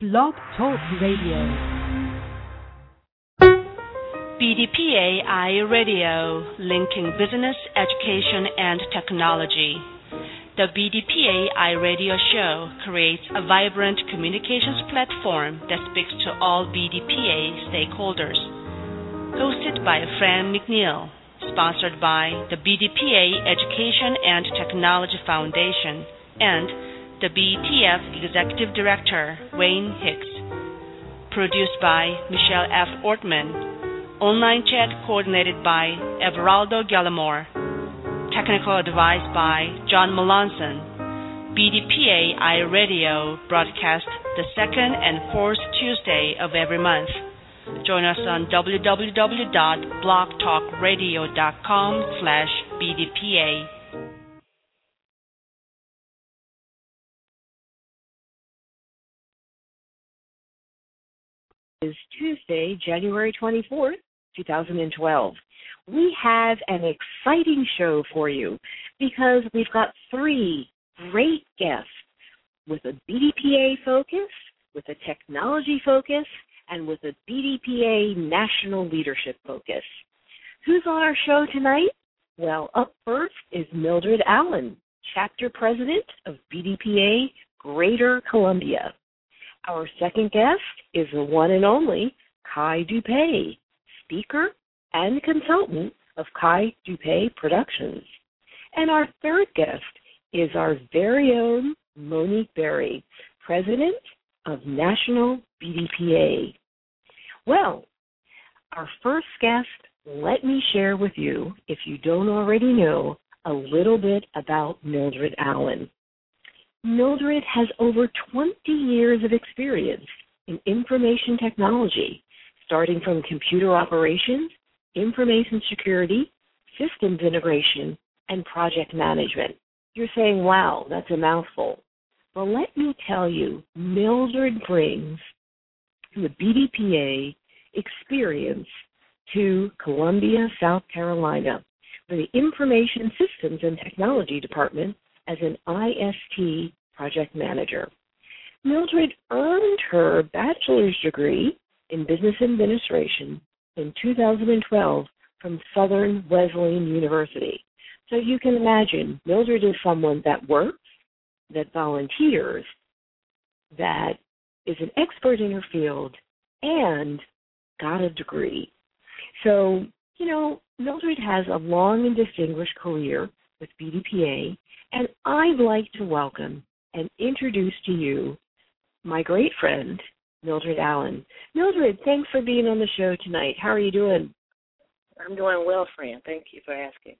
Blog Talk Radio. BDPA Radio, linking business, education, and technology. The BDPA Radio show creates a vibrant communications platform that speaks to all BDPA stakeholders. Hosted by Fran McNeal, sponsored by the BDPA Education and Technology Foundation and the BETF Executive Director, Wayne Hicks. Produced by Michele F. Ortmann. Online chat coordinated by Everaldo Gallimore. Technical advice by John Malonson. BDPA iRadio broadcast the second and fourth Tuesday of every month. Join us on www.blogtalkradio.com slash BDPA. Is Tuesday, January 24th, 2012. We have an exciting show for you because we've got three great guests with a BDPA focus, with a technology focus, and with a BDPA national leadership focus. Who's on our show tonight? Well, up first is Mildred Allen, Chapter President of BDPA Greater Columbia. Our second guest is the one and only Kai Dupé, speaker and consultant of Kai Dupé Productions. And our third guest is our very own Monique Berry, president of National BDPA. Well, our first guest, let me share with you, if you don't already know, a little bit about Mildred Allen. Mildred has over 20 years of experience in information technology, starting from computer operations, information security, systems integration, and project management. You're saying, wow, that's a mouthful. Well, let me tell you, Mildred brings the BDPA experience to Columbia, South Carolina, for the Information Systems and Technology Department as an IST project manager. Mildred earned her bachelor's degree in business administration in 2012 from Southern Wesleyan University. So you can imagine Mildred is someone that works, that volunteers, that is an expert in her field, and got a degree. So, you know, Mildred has a long and distinguished career with BDPA, and I'd like to welcome and introduce to you my great friend, Mildred Allen. Mildred, thanks for being on the show tonight. How are you doing? I'm doing well, Fran. Thank you for asking.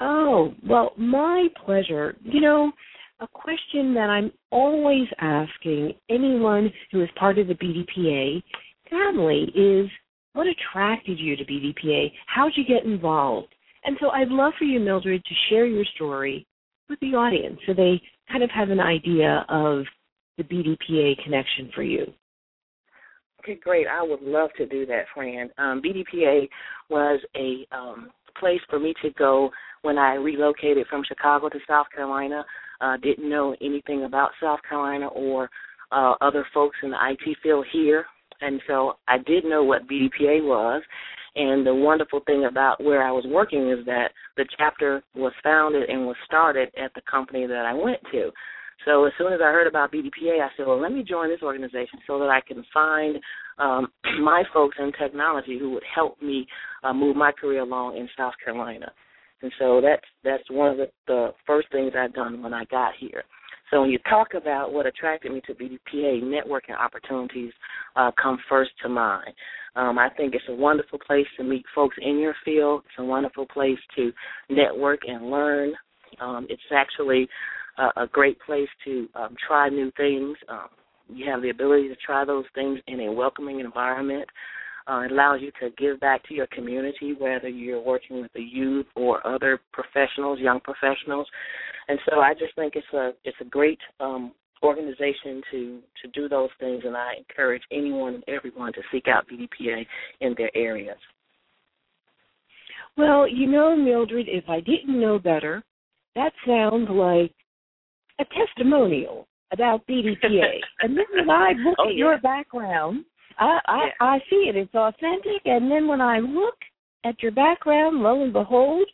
Oh, well, my pleasure. You know, a question that I'm always asking anyone who is part of the BDPA family is what attracted you to BDPA? How'd you get involved? And so I'd love for you, Mildred, to share your story with the audience so they kind of have an idea of the BDPA connection for you. Okay, great. I would love to do that, Fran. Um, BDPA was a um, place for me to go when I relocated from Chicago to South Carolina. Uh, didn't know anything about South Carolina or uh, other folks in the IT field here, and so I did know what BDPA was, and the wonderful thing about where I was working is that the chapter was founded and was started at the company that I went to. So as soon as I heard about BDPA, I said, well, let me join this organization so that I can find um, my folks in technology who would help me uh, move my career along in South Carolina. And so that's that's one of the, the first things I've done when I got here. So when you talk about what attracted me to BDPA, networking opportunities uh, come first to mind. Um, I think it's a wonderful place to meet folks in your field. It's a wonderful place to network and learn. Um, it's actually a, a great place to um, try new things. Um, you have the ability to try those things in a welcoming environment. Uh, it allows you to give back to your community, whether you're working with the youth or other professionals, young professionals. And so I just think it's a it's a great um, organization to to do those things, and I encourage anyone and everyone to seek out BDPA in their areas. Well, you know, Mildred, if I didn't know better, that sounds like a testimonial about BDPA. and then when I look oh, at yeah. your background, I I, Yeah. I see it. It's authentic. And then when I look at your background, lo and behold,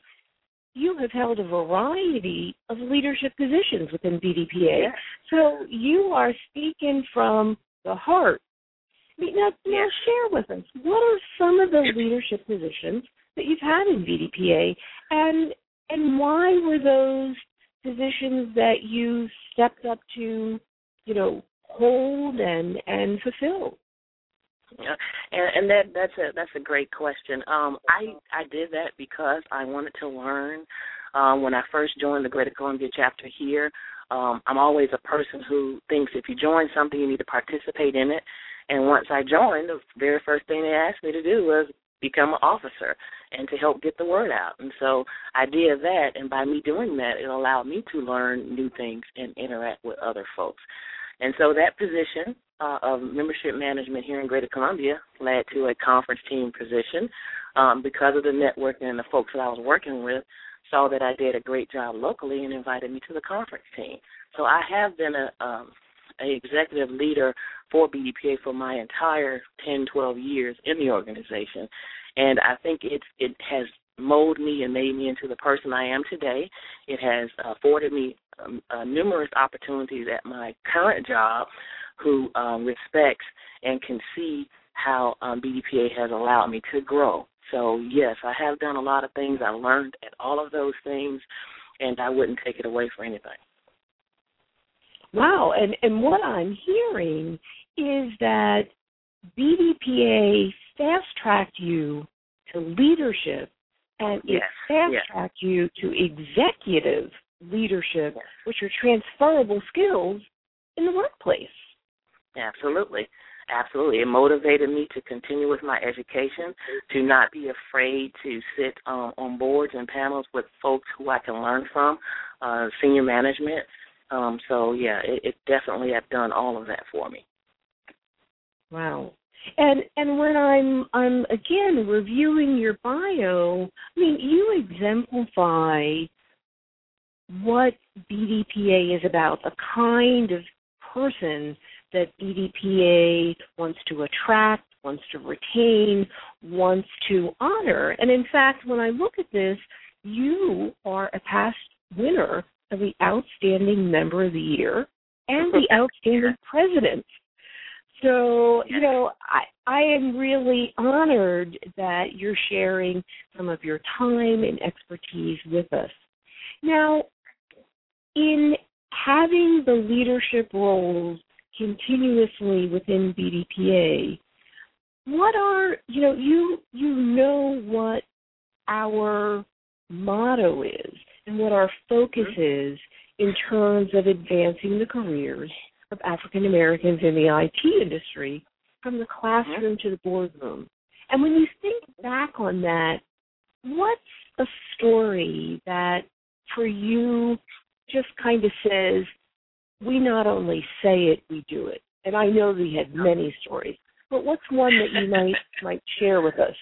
you have held a variety of leadership positions within BDPA. Yeah. So you are speaking from the heart. Now, now share with us what are some of the leadership positions that you've had in BDPA, and and why were those positions that you stepped up to, you know, hold and and fulfill? Yeah, and, and that that's a that's a great question. Um, I I did that because I wanted to learn. Um, when I first joined the Greater Columbia chapter here, um, I'm always a person who thinks if you join something, you need to participate in it. And once I joined, the very first thing they asked me to do was become an officer and to help get the word out. And so I did that, and by me doing that, it allowed me to learn new things and interact with other folks. And so that position uh, of membership management here in Greater Columbia led to a conference team position um, because of the networking and the folks that I was working with saw that I did a great job locally and invited me to the conference team. So I have been a um, a executive leader for BDPA for my entire 10, 12 years in the organization, and I think it's it has molded me and made me into the person I am today. It has afforded me um, uh, numerous opportunities at my current job, who um, respects and can see how um, BDPA has allowed me to grow. So yes, I have done a lot of things. I learned at all of those things, and I wouldn't take it away for anything. Wow, and and what I'm hearing is that BDPA fast tracked you to leadership and it Yes, fast yes. tracked you to executive leadership, Yes. which are transferable skills in the workplace. Absolutely. Absolutely. It motivated me to continue with my education, to not be afraid to sit um, on boards and panels with folks who I can learn from, uh, senior management. Um, so, yeah, it, it definitely have done all of that for me. Wow. And and when I'm I'm again reviewing your bio, I mean you exemplify what BDPA is about, the kind of person that BDPA wants to attract, wants to retain, wants to honor. And in fact, when I look at this, you are a past winner of the Outstanding Member of the Year and the Outstanding President. So, you know, I I am really honored that you're sharing some of your time and expertise with us. Now, in having the leadership roles continuously within BDPA, what are you know you you know what our motto is and what our focus mm-hmm. is in terms of advancing the careers of African Americans in the IT industry from the mm-hmm. classroom to the boardroom. And when you think back on that, what's a story that for you just kind of says, we not only say it, we do it. And I know we had many stories, but what's one that you might might share with us?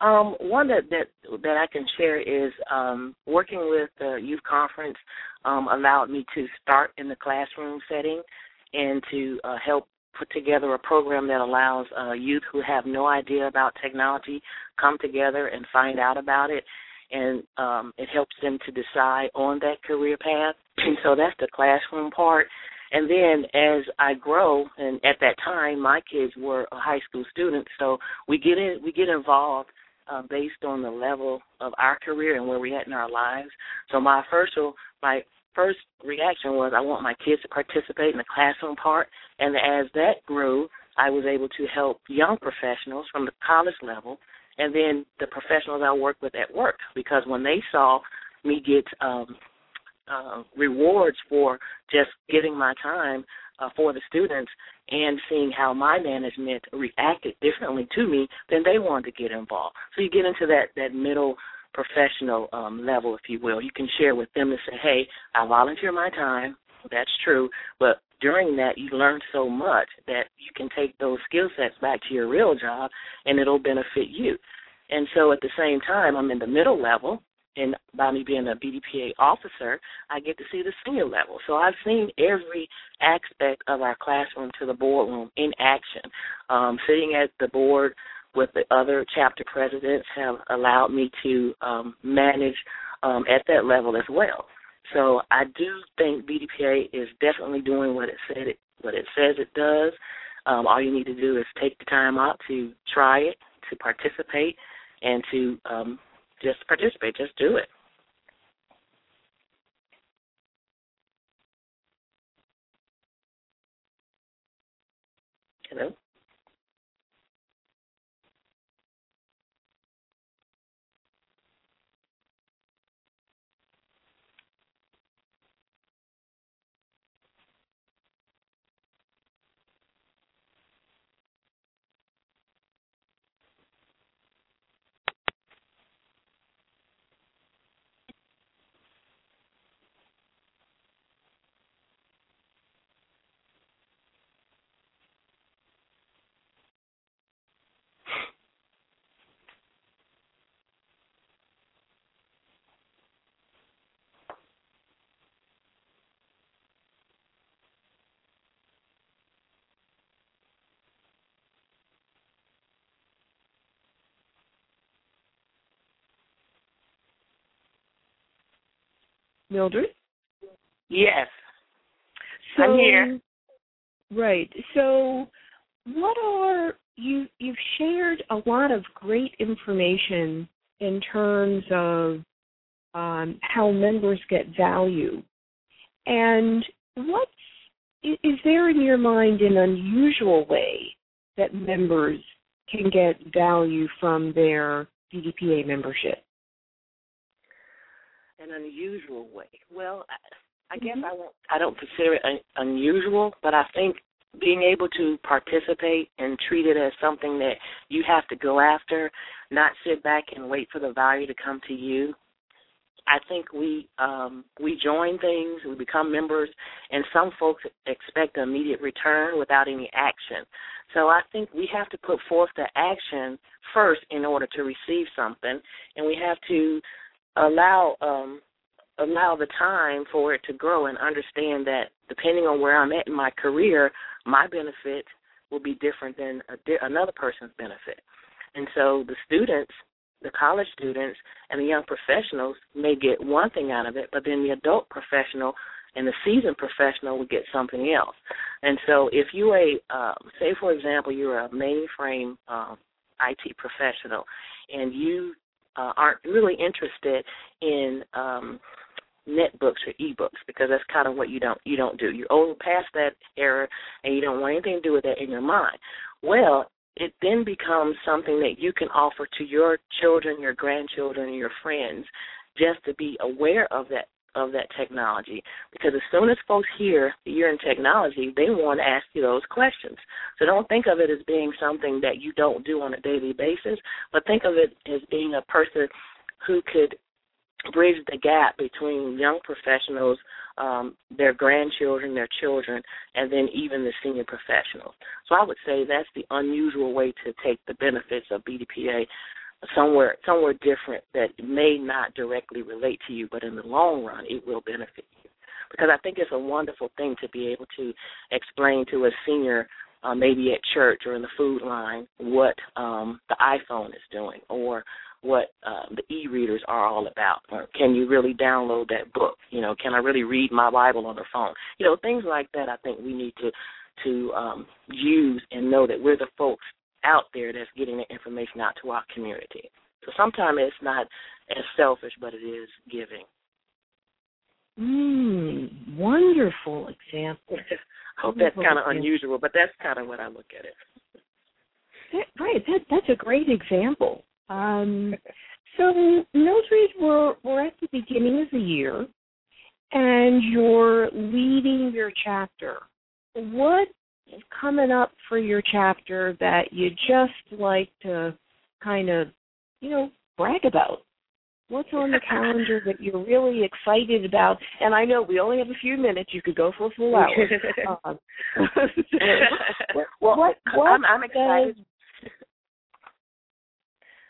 Um, one that, that that I can share is um, working with the youth conference um, allowed me to start in the classroom setting and to uh, help put together a program that allows uh, youth who have no idea about technology come together and find out about it, and um, it helps them to decide on that career path. And so that's the classroom part. And then as I grow, and at that time my kids were high school students, so we get in, we get involved uh, based on the level of our career and where we're at in our lives. So my first my first reaction was I want my kids to participate in the classroom part, and as that grew, I was able to help young professionals from the college level, and then the professionals I work with at work because when they saw me get um, uh, rewards for just giving my time uh, for the students and seeing how my management reacted differently to me, then they wanted to get involved. So you get into that that middle professional um, level, if you will. You can share with them and say, "Hey, I volunteer my time. That's true, but during that you learn so much that you can take those skill sets back to your real job, and it'll benefit you." And so at the same time, I'm in the middle level and by me being a BDPA officer, I get to see the senior level. So I've seen every aspect of our classroom to the boardroom in action. Um, sitting at the board with the other chapter presidents have allowed me to um, manage um, at that level as well. So I do think BDPA is definitely doing what it said it what it says it does. Um, all you need to do is take the time out to try it, to participate, and to um, just participate. Just do it. Hello. Mildred? Yes. So, I'm here. Right. So, what are you? You've shared a lot of great information in terms of um, how members get value, and what's is there in your mind an unusual way that members can get value from their BDPA membership? An unusual way. Well, I, I guess I won't. I don't consider it un, unusual, but I think being able to participate and treat it as something that you have to go after, not sit back and wait for the value to come to you. I think we um, we join things, we become members, and some folks expect an immediate return without any action. So I think we have to put forth the action first in order to receive something, and we have to allow um, allow the time for it to grow and understand that depending on where I'm at in my career, my benefit will be different than a, another person's benefit. And so the students, the college students, and the young professionals may get one thing out of it, but then the adult professional and the seasoned professional would get something else. And so if you a uh, say for example you're a mainframe um, IT professional and you uh, aren't really interested in um, netbooks or ebooks because that's kind of what you don't you don't do. You're over past that era and you don't want anything to do with that in your mind. Well, it then becomes something that you can offer to your children, your grandchildren, your friends, just to be aware of that of that technology. Because as soon as folks hear you're in technology, they want to ask you those questions. So don't think of it as being something that you don't do on a daily basis, but think of it as being a person who could bridge the gap between young professionals, um, their grandchildren, their children, and then even the senior professionals. So I would say that's the unusual way to take the benefits of BDPA somewhere somewhere different that may not directly relate to you, but in the long run it will benefit you. Because I think it's a wonderful thing to be able to explain to a senior, uh, maybe at church or in the food line, what um, the iPhone is doing or what uh, the e-readers are all about. Or can you really download that book? You know, can I really read my Bible on the phone? You know, things like that. I think we need to to um, use and know that we're the folks out there that's getting the information out to our community. So sometimes it's not as selfish, but it is giving. Mm, wonderful example. I hope that's kind of unusual, but that's kind of what I look at it. That, right, that that's a great example. Um, so Mildred, we're we're at the beginning of the year, and you're leading your chapter. What coming up for your chapter that you just like to kind of, you know, brag about? What's on the calendar that you're really excited about? And I know we only have a few minutes. You could go for a full hour. um, well, what, what I'm, I'm excited.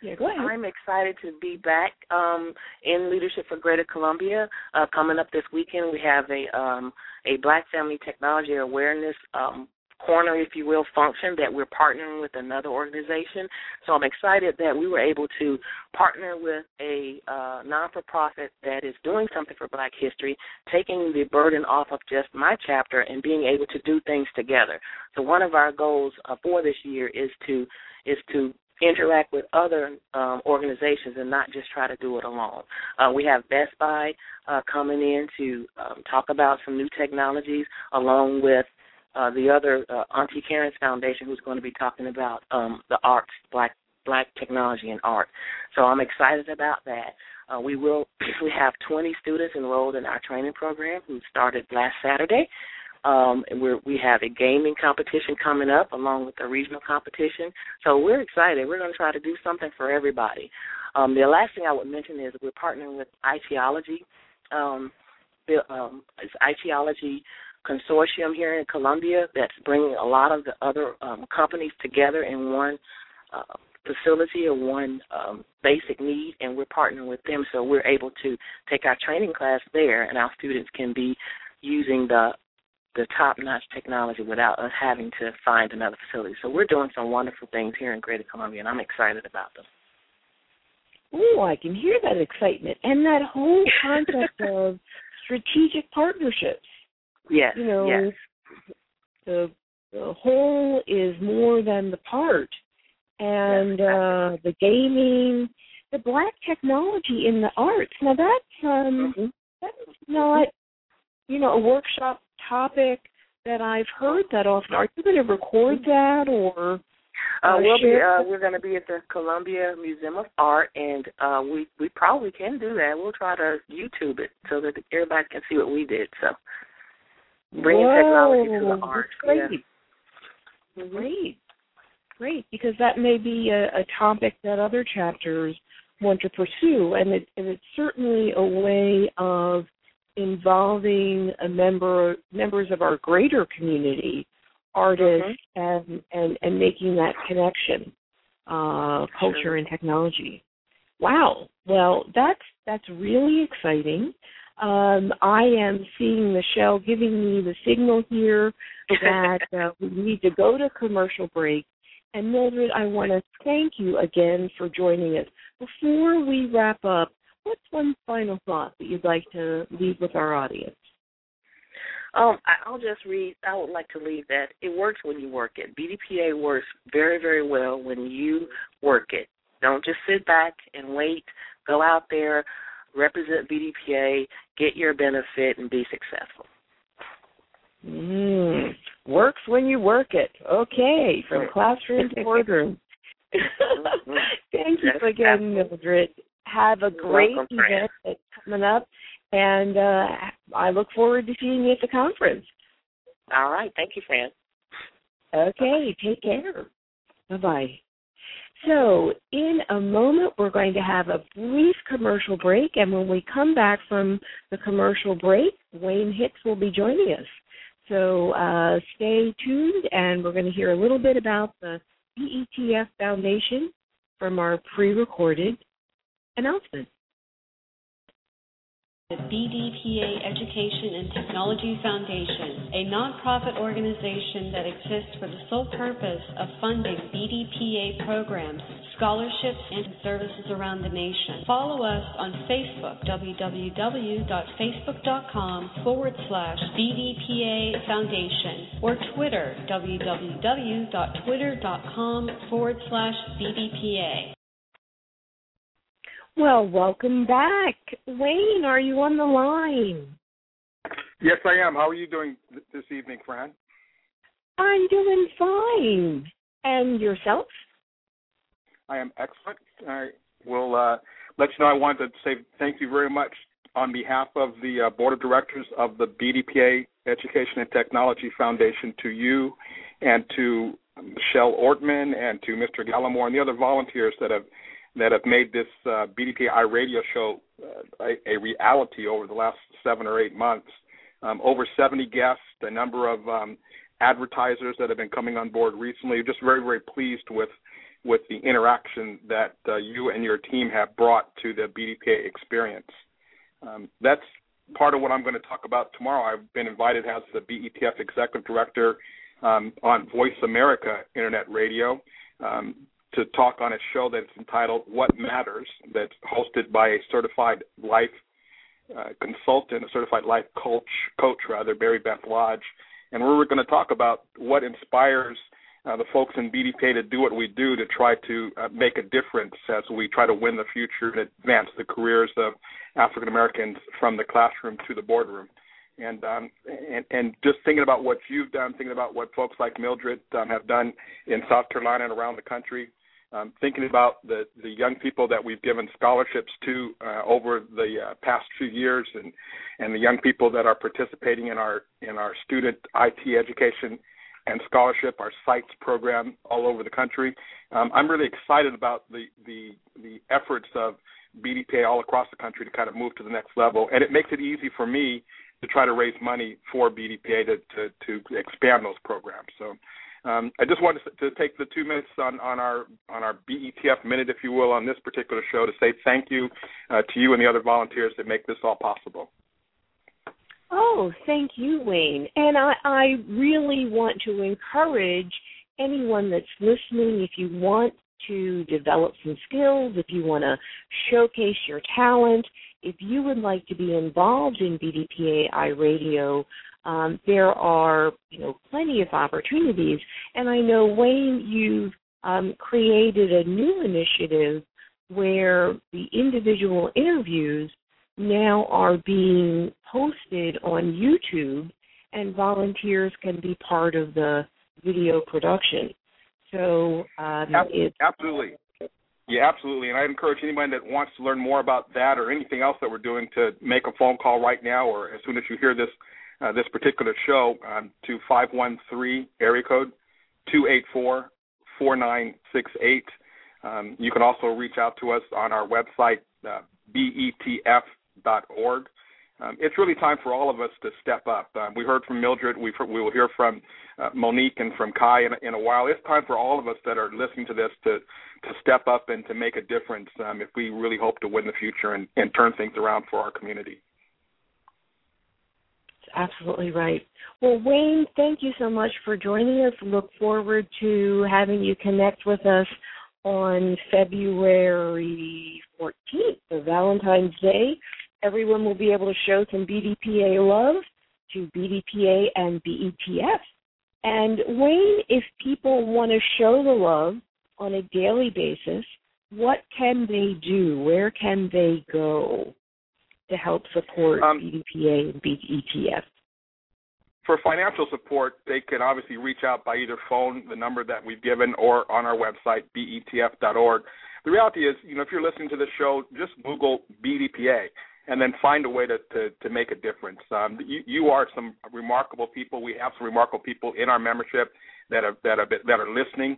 Yeah, go ahead. I'm excited to be back um, in leadership for Greater Columbia. Uh, coming up this weekend, we have a um, a Black Family Technology Awareness um, corner, if you will, function that we're partnering with another organization. So I'm excited that we were able to partner with a uh, non for profit that is doing something for Black history, taking the burden off of just my chapter and being able to do things together. So one of our goals uh, for this year is to is to interact with other um, organizations and not just try to do it alone. Uh, we have Best Buy uh, coming in to um, talk about some new technologies, along with uh, the other uh, Auntie Karen's Foundation, who's going to be talking about um, the arts, black black technology and art. So I'm excited about that. Uh, we will we have 20 students enrolled in our training program who started last Saturday. Um, and we're, we have a gaming competition coming up along with a regional competition. So we're excited. We're going to try to do something for everybody. Um, the last thing I would mention is we're partnering with ITology. Um, the, um, it's ITology consortium here in Columbia that's bringing a lot of the other um, companies together in one uh, facility or one um, basic need, and we're partnering with them, so we're able to take our training class there, and our students can be using the the top-notch technology without us having to find another facility. So we're doing some wonderful things here in Greater Columbia, and I'm excited about them. Oh, I can hear that excitement and that whole concept of strategic partnerships. Yes. You know, yes. the the whole is more than the part, and uh, the gaming, the black technology in the arts. Now that's um mm-hmm. that's not you know a workshop topic that I've heard that often. Are you going to record that or? Uh, we'll be, uh, we're going to be at the Columbia Museum of Art, and uh, we we probably can do that. We'll try to YouTube it so that everybody can see what we did. So bringing Whoa, technology to the art. Great. Yeah. Great. Great, because that may be a, a topic that other chapters want to pursue, and, it, and it's certainly a way of involving a member members of our greater community, artists, Mm-hmm. and, and and making that connection, uh, culture Sure. and technology. Wow. Well, that's that's really exciting. Um, I am seeing Michele giving me the signal here that uh, we need to go to commercial break. And Mildred, I want to thank you again for joining us. Before we wrap up, what's one final thought that you'd like to leave with our audience? Um, I'll just read. I would like to leave that it works when you work it. BDPA works very, very well when you work it. Don't just sit back and wait. Go out there, represent BDPA, get your benefit, and be successful. Mm, works when you work it. Okay, from classroom to boardroom. Thank you again. Mildred. Have a great welcome, event that's coming up, and uh, I look forward to seeing you at the conference. All right. Thank you, Fran. Okay, take care. Bye bye. So, in a moment, we're going to have a brief commercial break, and when we come back from the commercial break, Wayne Hicks will be joining us. So, uh, stay tuned, and we're going to hear a little bit about the BETF Foundation from our pre recorded announcement. The BDPA Education and Technology Foundation, a nonprofit organization that exists for the sole purpose of funding BDPA programs, scholarships, and services around the nation. Follow us on Facebook, www.facebook.com forward slash BDPA Foundation, or Twitter, www.twitter.com forward slash BDPA. Well, welcome back. Wayne, are you on the line? Yes, I am. How are you doing th- this evening, Fran? I'm doing fine. And yourself? I am excellent. I will uh, let you know I wanted to say thank you very much on behalf of the uh, board of directors of the BDPA Education and Technology Foundation to you and to Michele Ortmann and to Mr. Gallimore and the other volunteers that have that have made this uh, BDPA radio show uh, a, a reality over the last seven or eight months. Um, over 70 guests, a number of um, advertisers that have been coming on board recently. Just very, very pleased with with the interaction that uh, you and your team have brought to the BDPA experience. Um, that's part of what I'm going to talk about tomorrow. I've been invited as the BETF Executive Director um, on Voice America Internet Radio um, to talk on a show that's entitled What Matters, that's hosted by a certified life uh, consultant, a certified life coach, coach rather, Barry Beth Lodge, and we're going to talk about what inspires uh, the folks in BDPA to do what we do to try to uh, make a difference as we try to win the future and advance the careers of African Americans from the classroom to the boardroom. And, um, and and just thinking about what you've done, thinking about what folks like Mildred um, have done in South Carolina and around the country, um, thinking about the the young people that we've given scholarships to uh, over the uh, past few years, and and the young people that are participating in our in our student IT education and scholarship, our sites program all over the country. Um, I'm really excited about the the the efforts of BDPA all across the country to kind of move to the next level, and it makes it easy for me to try to raise money for BDPA to to, to expand those programs. So. Um, I just wanted to, take the two minutes on, on our on our BETF minute, if you will, on this particular show to say thank you uh, to you and the other volunteers that make this all possible. Oh, thank you, Wayne. And I, I really want to encourage anyone that's listening, if you want to develop some skills, if you want to showcase your talent, if you would like to be involved in BDPA iRadio, um, there are you know plenty of opportunities. And I know Wayne, you've um, created a new initiative where the individual interviews now are being posted on YouTube, and volunteers can be part of the video production. So um, absolutely. Yeah, absolutely. And I encourage anybody that wants to learn more about that or anything else that we're doing to make a phone call right now, or as soon as you hear this uh, this particular show, um, to five one three area code two eight four four nine six eight. Um, you can also reach out to us on our website, uh, BETF org. Um, it's really time for all of us to step up. Um, we heard from Mildred. Heard, we will hear from uh, Monique and from Kai in, in, a while. It's time for all of us that are listening to this to to step up and to make a difference um, if we really hope to win the future and, and turn things around for our community. Absolutely right. Well, Wayne, thank you so much for joining us. Look forward to having you connect with us on February 14th, the Valentine's Day everyone will be able to show some BDPA love to BDPA and BETF. And Wayne, if people want to show the love on a daily basis, what can they do? Where can they go to help support um, BDPA and BETF? For financial support, they can obviously reach out by either phone, the number that we've given, or on our website, betf.org. The reality is, you know, if you're listening to this show, just Google BDPA and then find a way to to, to make a difference. Um, you, you are some remarkable people. We have some remarkable people in our membership that are that are that are listening.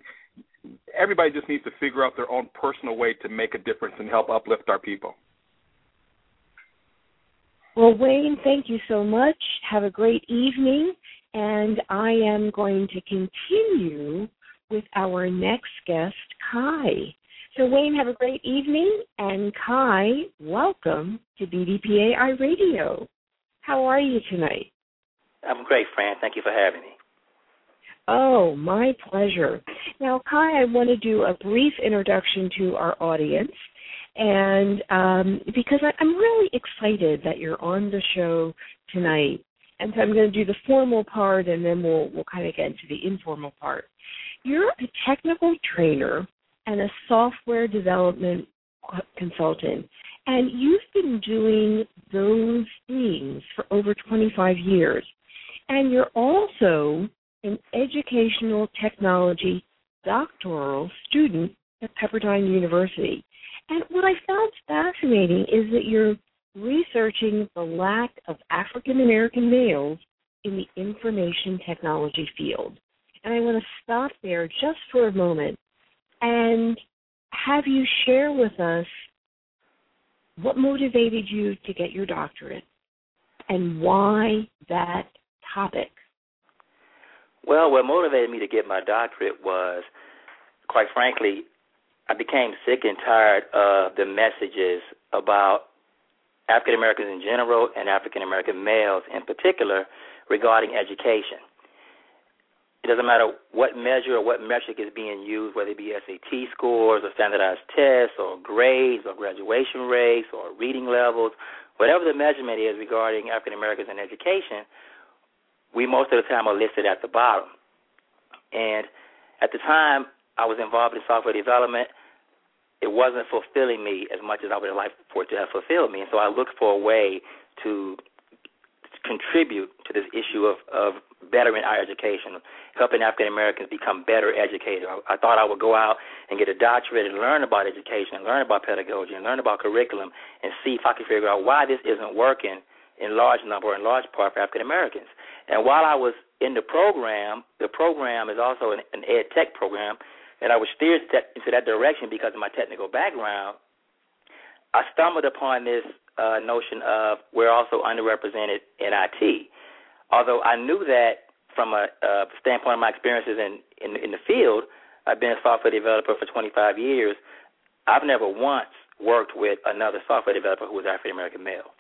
Everybody just needs to figure out their own personal way to make a difference and help uplift our people. Well, Wayne, thank you so much. Have a great evening, and I am going to continue with our next guest, Kai. So, Wayne, have a great evening. And Kai, welcome to BDPA iRadio. How are you tonight? I'm great, Fran. Thank you for having me. Oh, my pleasure. Now, Kai, I want to do a brief introduction to our audience. And um, because I, I'm really excited that you're on the show tonight. And so I'm going to do the formal part and then we'll, we'll kind of get into the informal part. You're a technical trainer and a software development consultant. And you've been doing those things for over 25 years. And you're also an educational technology doctoral student at Pepperdine University. And what I found fascinating is that you're researching the lack of African American males in the information technology field. And I want to stop there just for a moment and have you share with us what motivated you to get your doctorate and why that topic? Well, what motivated me to get my doctorate was quite frankly, I became sick and tired of the messages about African Americans in general and African American males in particular regarding education. It doesn't matter what measure or what metric is being used, whether it be SAT scores or standardized tests or grades or graduation rates or reading levels, whatever the measurement is regarding African Americans in education, we most of the time are listed at the bottom. And at the time I was involved in software development, it wasn't fulfilling me as much as I would have liked for it to have fulfilled me. And so I looked for a way to contribute to this issue of, of bettering our education, helping African Americans become better educated. I, I thought I would go out and get a doctorate and learn about education, and learn about pedagogy, and learn about curriculum, and see if I could figure out why this isn't working in large number, or in large part for African Americans. And while I was in the program, the program is also an, an ed tech program and I was steered into that direction because of my technical background, I stumbled upon this uh, notion of we're also underrepresented in IT. Although I knew that from a, a standpoint of my experiences in, in in the field, I've been a software developer for 25 years. I've never once worked with another software developer who was African American male.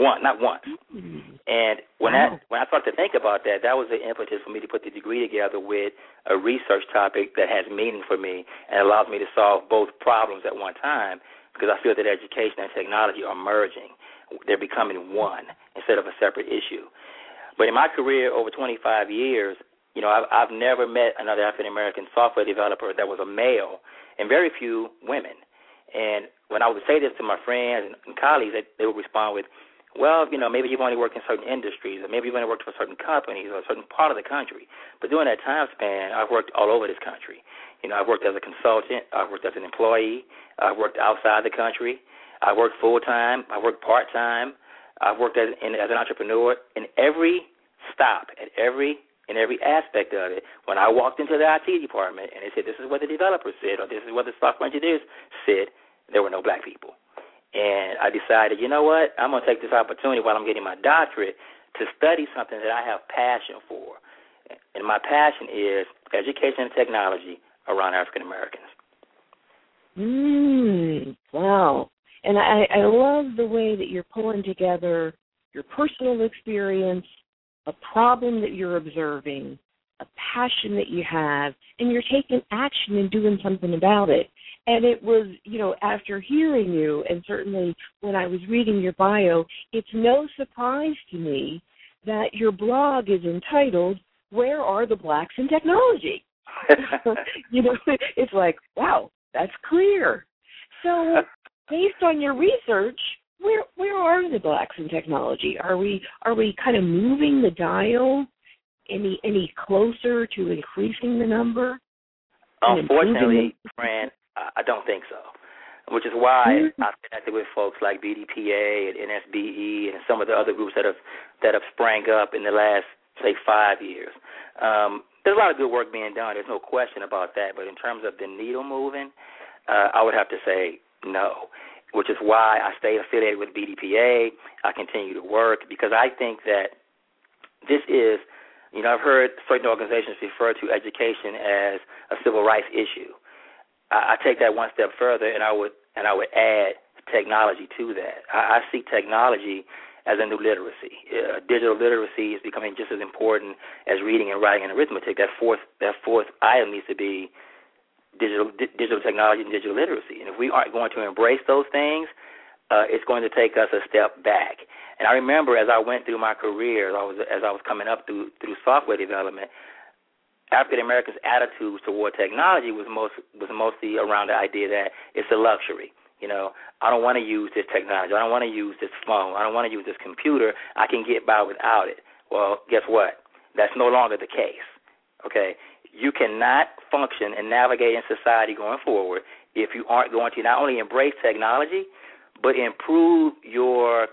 One, not once. Mm-hmm. And when wow. that when I started to think about that, that was the impetus for me to put the degree together with a research topic that has meaning for me and allows me to solve both problems at one time because I feel that education and technology are merging. They're becoming one instead of a separate issue. But in my career over 25 years, you know, I've, I've never met another African American software developer that was a male, and very few women. And when I would say this to my friends and colleagues, they, they would respond with, well, you know, maybe you've only worked in certain industries, or maybe you've only worked for certain companies or a certain part of the country. But during that time span, I've worked all over this country. You know, I've worked as a consultant, I've worked as an employee, I've worked outside the country, I've worked full time, I've worked part time, I've worked as, in, as an entrepreneur. In every stop, at every in every aspect of it, when I walked into the IT department and they said, "This is what the developers said," or "This is what the software engineers said," there were no black people. And I decided, you know what? I'm going to take this opportunity while I'm getting my doctorate to study something that I have passion for. And my passion is education and technology around African Americans. Mm, wow. And I, I love the way that you're pulling together your personal experience, a problem that you're observing, a passion that you have, and you're taking action and doing something about it. And it was, you know, after hearing you, and certainly when I was reading your bio, it's no surprise to me that your blog is entitled, Where Are the Blacks in Technology? you know, it's like, wow, that's clear. So, based on your research, where where are the blacks in technology? Are we are we kind of moving the dial any any closer to increasing the number? Unfortunately, Fran, I don't think so. Which is why mm-hmm. I've connected with folks like BDPA and NSBE and some of the other groups that have that have sprang up in the last say five years. Um, there's a lot of good work being done. There's no question about that. But in terms of the needle moving, uh, I would have to say no. Which is why I stay affiliated with BDPA. I continue to work because I think that this is, you know, I've heard certain organizations refer to education as a civil rights issue. I, I take that one step further, and I would and I would add technology to that. I, I see technology as a new literacy. Uh, digital literacy is becoming just as important as reading and writing and arithmetic. That fourth that fourth item needs to be digital di- digital technology and digital literacy. And if we aren't going to embrace those things, uh, it's going to take us a step back. And I remember as I went through my career, as I was as I was coming up through through software development, African Americans' attitudes toward technology was most was mostly around the idea that it's a luxury. You know, I don't want to use this technology. I don't want to use this phone. I don't want to use this computer. I can get by without it. Well, guess what? That's no longer the case. Okay, you cannot function and navigate in society going forward if you aren't going to not only embrace technology, but improve your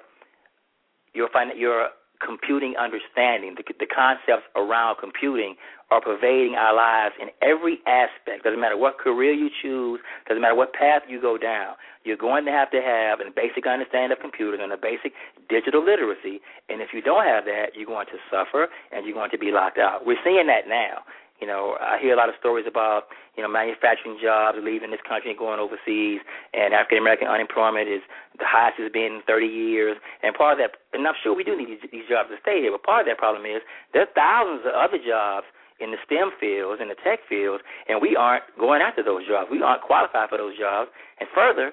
your your computing understanding, the, the concepts around computing are pervading our lives in every aspect. Doesn't matter what career you choose, doesn't matter what path you go down. You're going to have to have a basic understanding of computing and a basic digital literacy. And if you don't have that, you're going to suffer and you're going to be locked out. We're seeing that now. You know, I hear a lot of stories about you know manufacturing jobs leaving this country and going overseas, and African American unemployment is the highest it's been in 30 years. And part of that, and I'm sure we do need these, these jobs to stay here, but part of that problem is there are thousands of other jobs in the STEM fields, in the tech fields, and we aren't going after those jobs. We aren't qualified for those jobs. And further,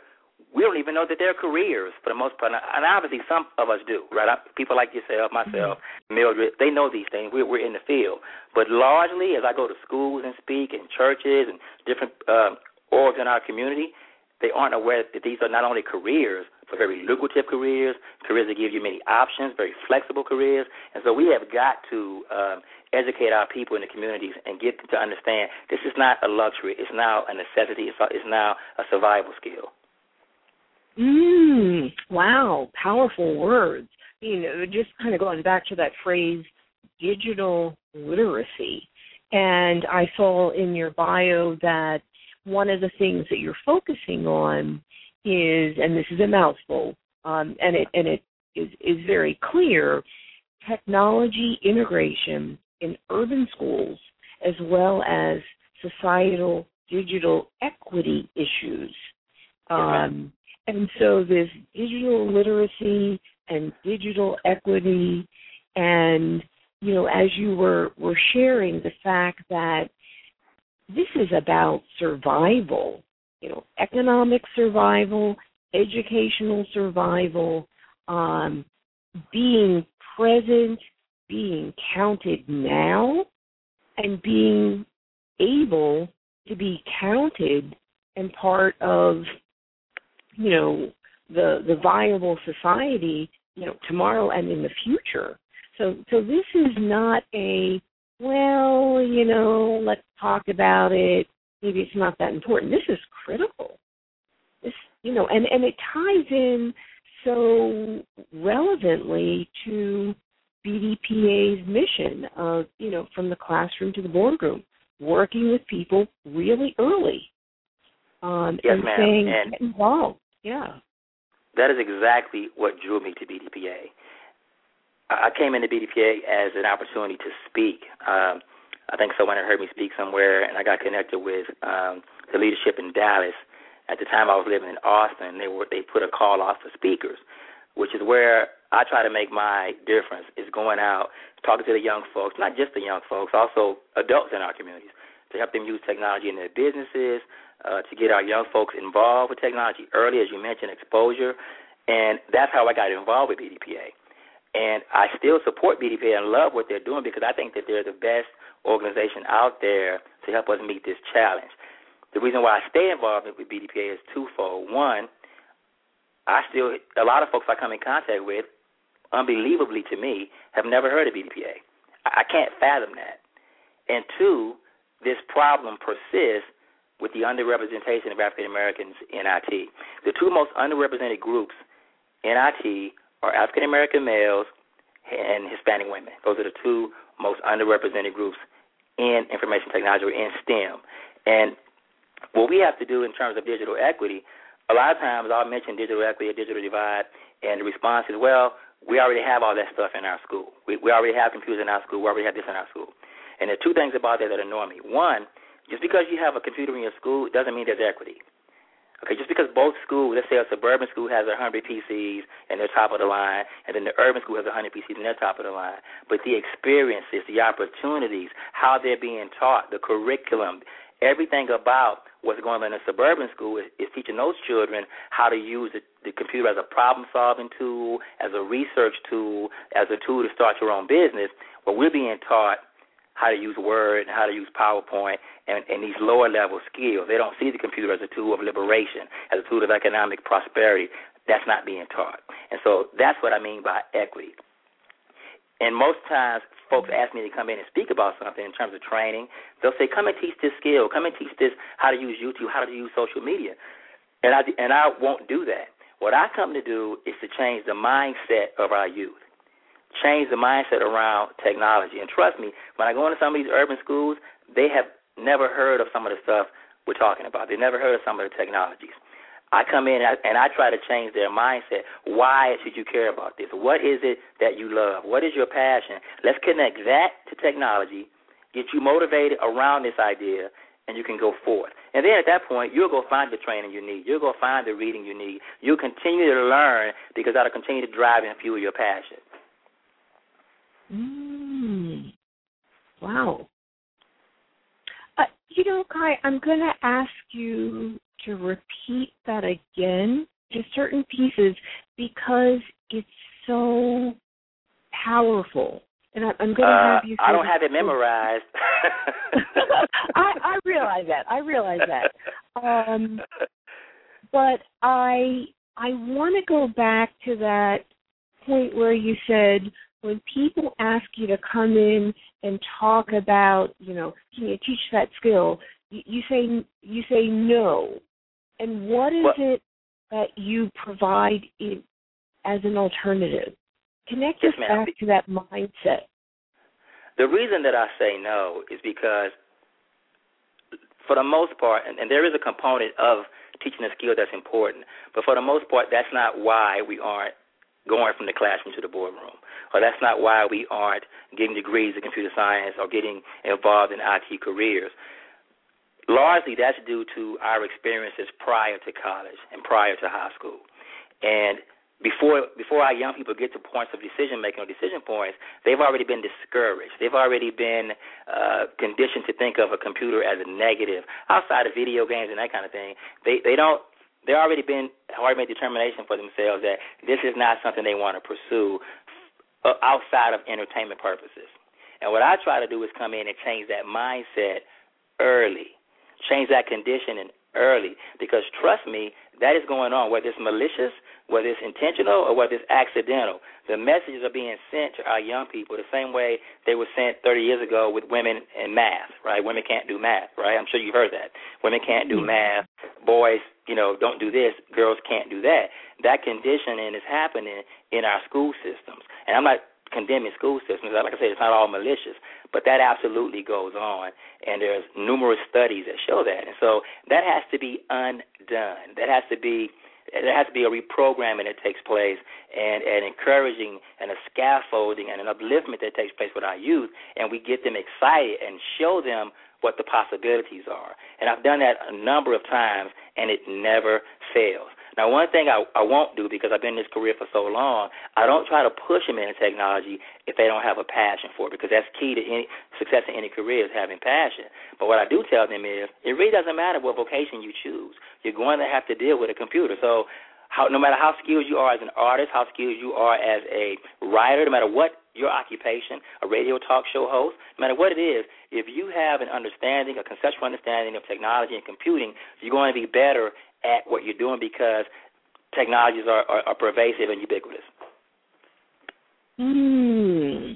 we don't even know that they're careers for the most part. And obviously, some of us do, right? People like yourself, myself, mm-hmm. Mildred, they know these things. We're, we're in the field. But largely, as I go to schools and speak, in churches and different uh, orgs in our community, they aren't aware that these are not only careers, but very lucrative careers, careers that give you many options, very flexible careers. And so we have got to um, educate our people in the communities and get them to understand this is not a luxury. It's now a necessity. It's, it's now a survival skill. Mm, wow, powerful words. You know, just kind of going back to that phrase, digital literacy. And I saw in your bio that one of the things that you're focusing on is, and this is a mouthful, um, and it and it is, is very clear, technology integration in urban schools as well as societal digital equity issues. Um, and so this digital literacy and digital equity and you know as you were were sharing the fact that this is about survival you know economic survival educational survival um, being present being counted now and being able to be counted and part of you know the the viable society you know tomorrow and in the future. So so this is not a well you know let's talk about it. Maybe it's not that important. This is critical. This you know and and it ties in so relevantly to BDPA's mission of you know from the classroom to the boardroom working with people really early um, yes, and ma'am. saying and get involved yeah. That is exactly what drew me to BDPA. I came into BDPA as an opportunity to speak. Um, I think someone had heard me speak somewhere, and I got connected with um, the leadership in Dallas. At the time, I was living in Austin. They were they put a call off for speakers, which is where I try to make my difference. Is going out, talking to the young folks, not just the young folks, also adults in our communities, to help them use technology in their businesses, uh, to get our young folks involved with technology early, as you mentioned, exposure. And that's how I got involved with BDPA. And I still support BDPA and love what they're doing because I think that they're the best organization out there to help us meet this challenge. The reason why I stay involved with BDPA is twofold. One, I still a lot of folks I come in contact with, unbelievably to me, have never heard of BDPA. I can't fathom that. And two, this problem persists with the underrepresentation of African Americans in IT. The two most underrepresented groups in IT are African American males and Hispanic women. Those are the two most underrepresented groups in information technology or in STEM. And what we have to do in terms of digital equity, a lot of times I'll mention digital equity or digital divide, and the response is, well, we already have all that stuff in our school. We, we already have computers in our school. We already have this in our school. And there are two things about that that annoy me. One, just because you have a computer in your school doesn't mean there's equity. Okay, just because both schools, let's say a suburban school has 100 PCs and they're top of the line, and then the urban school has 100 PCs and they're top of the line, but the experiences, the opportunities, how they're being taught, the curriculum, everything about what's going on in a suburban school is, is teaching those children how to use the, the computer as a problem-solving tool, as a research tool, as a tool to start your own business. But we're being taught how to use Word and how to use PowerPoint and, and these lower level skills. They don't see the computer as a tool of liberation, as a tool of economic prosperity. That's not being taught. And so that's what I mean by equity. And most times, folks ask me to come in and speak about something in terms of training. They'll say, "Come and teach this skill. Come and teach this how to use YouTube, how to use social media." And I and I won't do that. What I come to do is to change the mindset of our youth change the mindset around technology. And trust me, when I go into some of these urban schools, they have never heard of some of the stuff we're talking about. They've never heard of some of the technologies. I come in and I, and I try to change their mindset. Why should you care about this? What is it that you love? What is your passion? Let's connect that to technology get you motivated around this idea, and you can go forth. And then at that point, you'll go find the training you need. You'll go find the reading you need. You'll continue to learn because that'll continue to drive and fuel your passion. Mm. Wow. Uh, you know, Kai, I'm going to ask you to repeat that again, just certain pieces, because it's so powerful. And I, am going to uh, have you. I don't have it memorized. I, I realize that. I realize that. Um, but I I want to go back to that point where you said when people ask you to come in and talk about, you know, can you teach that skill? You, say you say no. And what is what? it that you provide in, as an alternative? Connect yes, us ma'am. back to that mindset. The reason that I say no is because, for the most part, and, and there is a component of teaching a skill that's important, but for the most part, that's not why we aren't going from the classroom to the boardroom, or that's not why we aren't getting degrees in computer science or getting involved in IT careers. Largely, that's due to our experiences prior to college and prior to high school. And before before our young people get to points of decision making or decision points, they've already been discouraged. They've already been uh, conditioned to think of a computer as a negative. Outside of video games and that kind of thing, they they don't. They already been already made determination for themselves that this is not something they want to pursue uh, outside of entertainment purposes. And what I try to do is come in and change that mindset early, change that conditioning early. Because trust me, that is going on, whether it's malicious, whether it's intentional, or whether it's accidental. The messages are being sent to our young people the same way they were sent 30 years ago with women in math, right? Women can't do math, right? I'm sure you've heard that. Women can't do hmm. math. Boys, you know, don't do this. Girls can't do that. That conditioning is happening in our school systems. And I'm not condemning school systems. Like I said, it's not all malicious, but that absolutely goes on, and there's numerous studies that show that. And so that has to be undone. That has to be there has to be a reprogramming that takes place and an encouraging and a scaffolding and an upliftment that takes place with our youth and we get them excited and show them what the possibilities are. And I've done that a number of times and it never fails. Now, one thing I, I won't do because I've been in this career for so long, I don't try to push them into technology if they don't have a passion for it because that's key to any success in any career is having passion. But what I do tell them is it really doesn't matter what vocation you choose. You're going to have to deal with a computer. So how, no matter how skilled you are as an artist, how skilled you are as a writer, no matter what your occupation, a radio talk show host, no matter what it is, if you have an understanding, a conceptual understanding of technology and computing, you're going to be better at what you're doing because technologies are, are, are pervasive and ubiquitous. Hmm,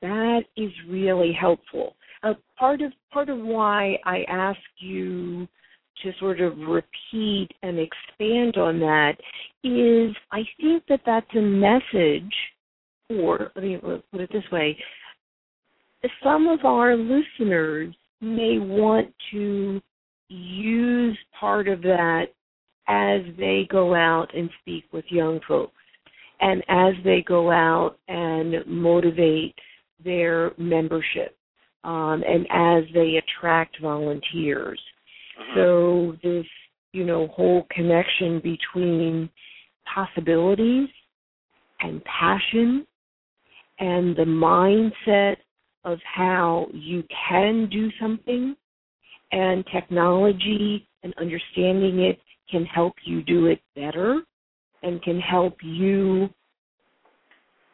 that is really helpful. Uh, part of part of why I ask you to sort of repeat and expand on that is I think that that's a message, or let me put it this way: some of our listeners may want to use part of that as they go out and speak with young folks and as they go out and motivate their membership um, and as they attract volunteers. Uh-huh. So this, you know, whole connection between possibilities and passion and the mindset of how you can do something and technology and understanding it can help you do it better and can help you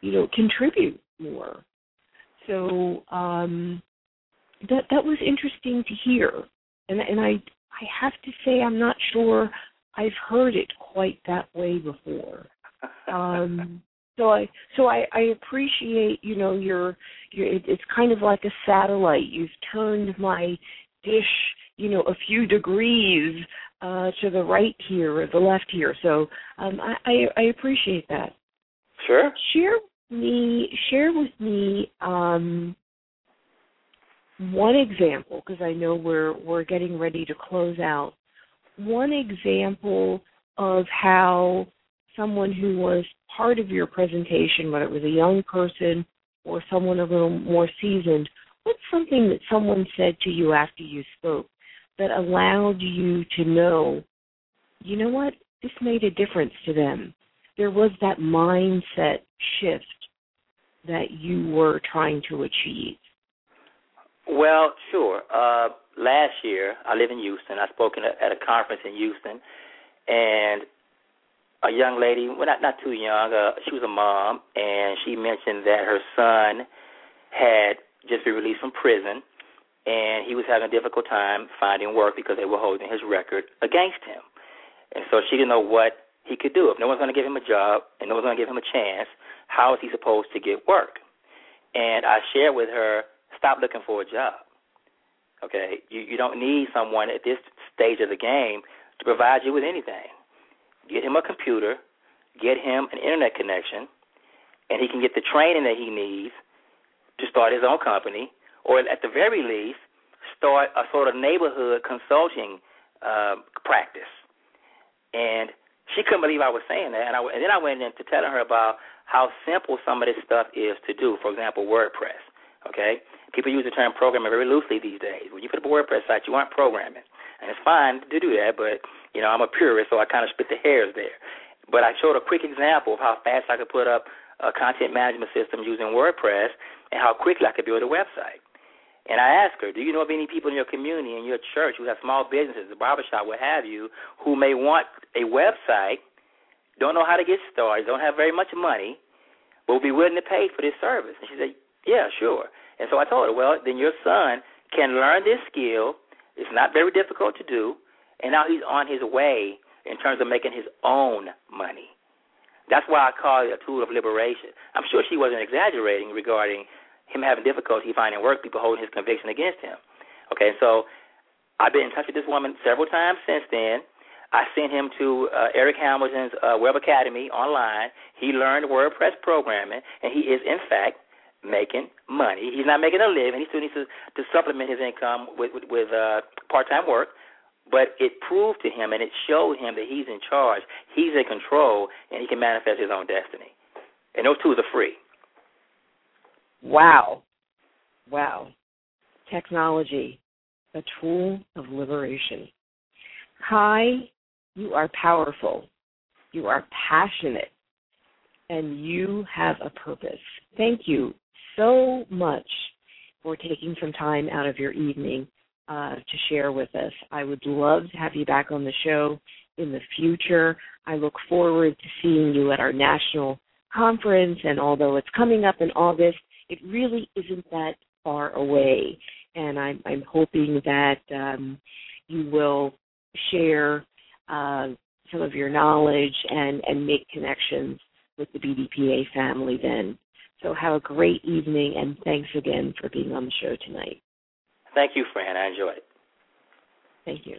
you know contribute more. So um that that was interesting to hear. And and i i have to say i'm not sure i've heard it quite that way before. Um so i so i i appreciate you know your your it, it's kind of like a satellite. You've turned my dish you know a few degrees uh, to the right here or the left here. So um, I, I, I appreciate that. Sure. Share with me share with me um, one example because I know we're we're getting ready to close out. One example of how someone who was part of your presentation, whether it was a young person or someone a little more seasoned, what's something that someone said to you after you spoke that allowed you to know, you know what, this made a difference to them? There was that mindset shift that you were trying to achieve. Well, sure. Uh, last year, I live in Houston. I spoke in a, at a conference in Houston, and a young lady, well, not not too young. Uh, she was a mom, and she mentioned that her son had just been released from prison, and he was having a difficult time finding work because they were holding his record against him. And so she didn't know what he could do. If no one's going to give him a job and no one's going to give him a chance, how is he supposed to get work? And I shared with her, stop looking for a job. Okay, you you don't need someone at this stage of the game to provide you with anything. Get him a computer, get him an internet connection, and he can get the training that he needs to start his own company, or at the very least, start a sort of neighborhood consulting uh, practice. And she couldn't believe I was saying that, and, I, and then I went into telling her about how simple some of this stuff is to do. For example, WordPress. Okay, people use the term programming very loosely these days. When you put up a WordPress site, you aren't programming, and it's fine to do that. But you know, I'm a purist, so I kind of split the hairs there. But I showed a quick example of how fast I could put up a content management system using WordPress, and how quickly I could build a website. And I asked her, Do you know of any people in your community, in your church, who have small businesses, a barbershop, what have you, who may want a website, don't know how to get started, don't have very much money, but will be willing to pay for this service? And she said, Yeah, sure. And so I told her, Well, then your son can learn this skill. It's not very difficult to do. And now he's on his way in terms of making his own money. That's why I call it a tool of liberation. I'm sure she wasn't exaggerating regarding him having difficulty finding work, people holding his conviction against him. Okay, so I've been in touch with this woman several times since then. I sent him to uh, Eric Hamilton's uh, Web Academy online. He learned WordPress programming, and he is, in fact, making money. He's not making a living. He still needs to, to supplement his income with, with, with uh, part-time work. But it proved to him and it showed him that he's in charge, he's in control, and he can manifest his own destiny. And those tools are free. Wow. Wow. Technology, a tool of liberation. Kai, you are powerful. You are passionate. And you have a purpose. Thank you so much for taking some time out of your evening uh, to share with us. I would love to have you back on the show in the future. I look forward to seeing you at our national conference, and although it's coming up in August, it really isn't that far away. And I'm, I'm hoping that um, you will share uh, some of your knowledge and, and make connections with the BDPA family then. So have a great evening, and thanks again for being on the show tonight. Thank you, Fran. I enjoyed it. Thank you.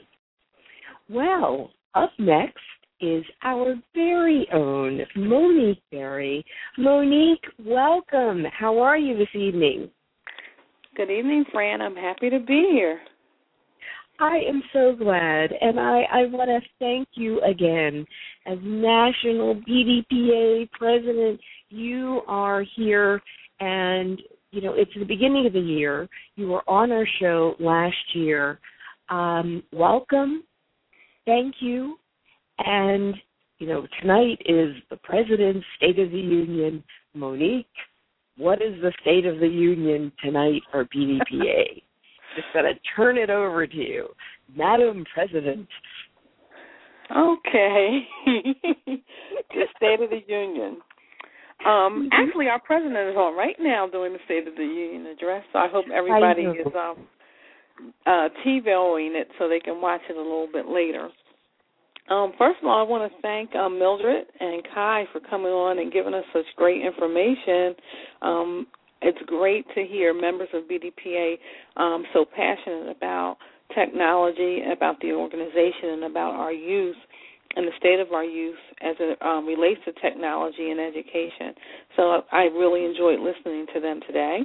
Well, up next is our very own Monique Berry. Monique, welcome. How are you this evening? Good evening, Fran. I'm happy to be here. I am so glad, and I, I want to thank you again. As National BDPA President, you are here, and you know it's the beginning of the year. You were on our show last year. Um, welcome, thank you, and, you know, tonight is the President's State of the Union. Monique, what is the State of the Union tonight for BDPA? Just going to turn it over to you, Madam President. Okay. the State of the Union. Um, mm-hmm. actually, our president is on right now doing the State of the Union address, so I hope everybody I is um, uh, TiVoing it so they can watch it a little bit later. Um, first of all, I want to thank um, Mildred and Kai for coming on and giving us such great information. Um, it's great to hear members of BDPA um, so passionate about technology, about the organization, and about our youth and the state of our youth as it um, relates to technology and education. So I really enjoyed listening to them today.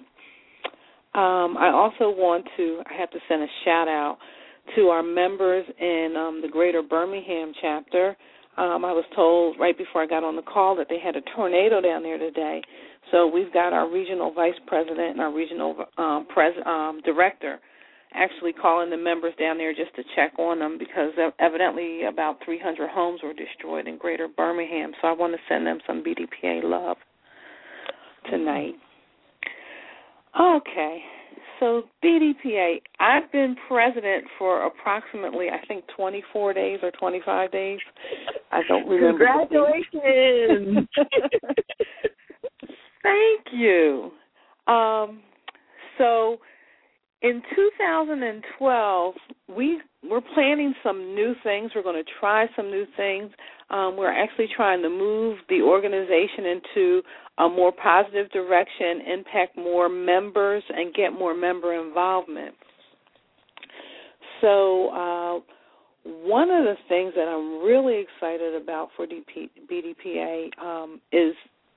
Um, I also want to, I have to send a shout out to our members in um, the Greater Birmingham chapter. Um, I was told right before I got on the call that they had a tornado down there today. So we've got our regional vice president and our regional um, pres- um, director actually calling the members down there just to check on them because evidently about 300 homes were destroyed in Greater Birmingham. So I want to send them some BDPA love tonight. Okay, so BDPA, I've been president for approximately, I think, 24 days or 25 days. I don't remember. Congratulations! Thank you. Um, so in 2012, we we're planning some new things. We're going to try some new things. Um, we're actually trying to move the organization into a more positive direction, impact more members, and get more member involvement. So, uh, one of the things that I'm really excited about for DP, BDPA um, is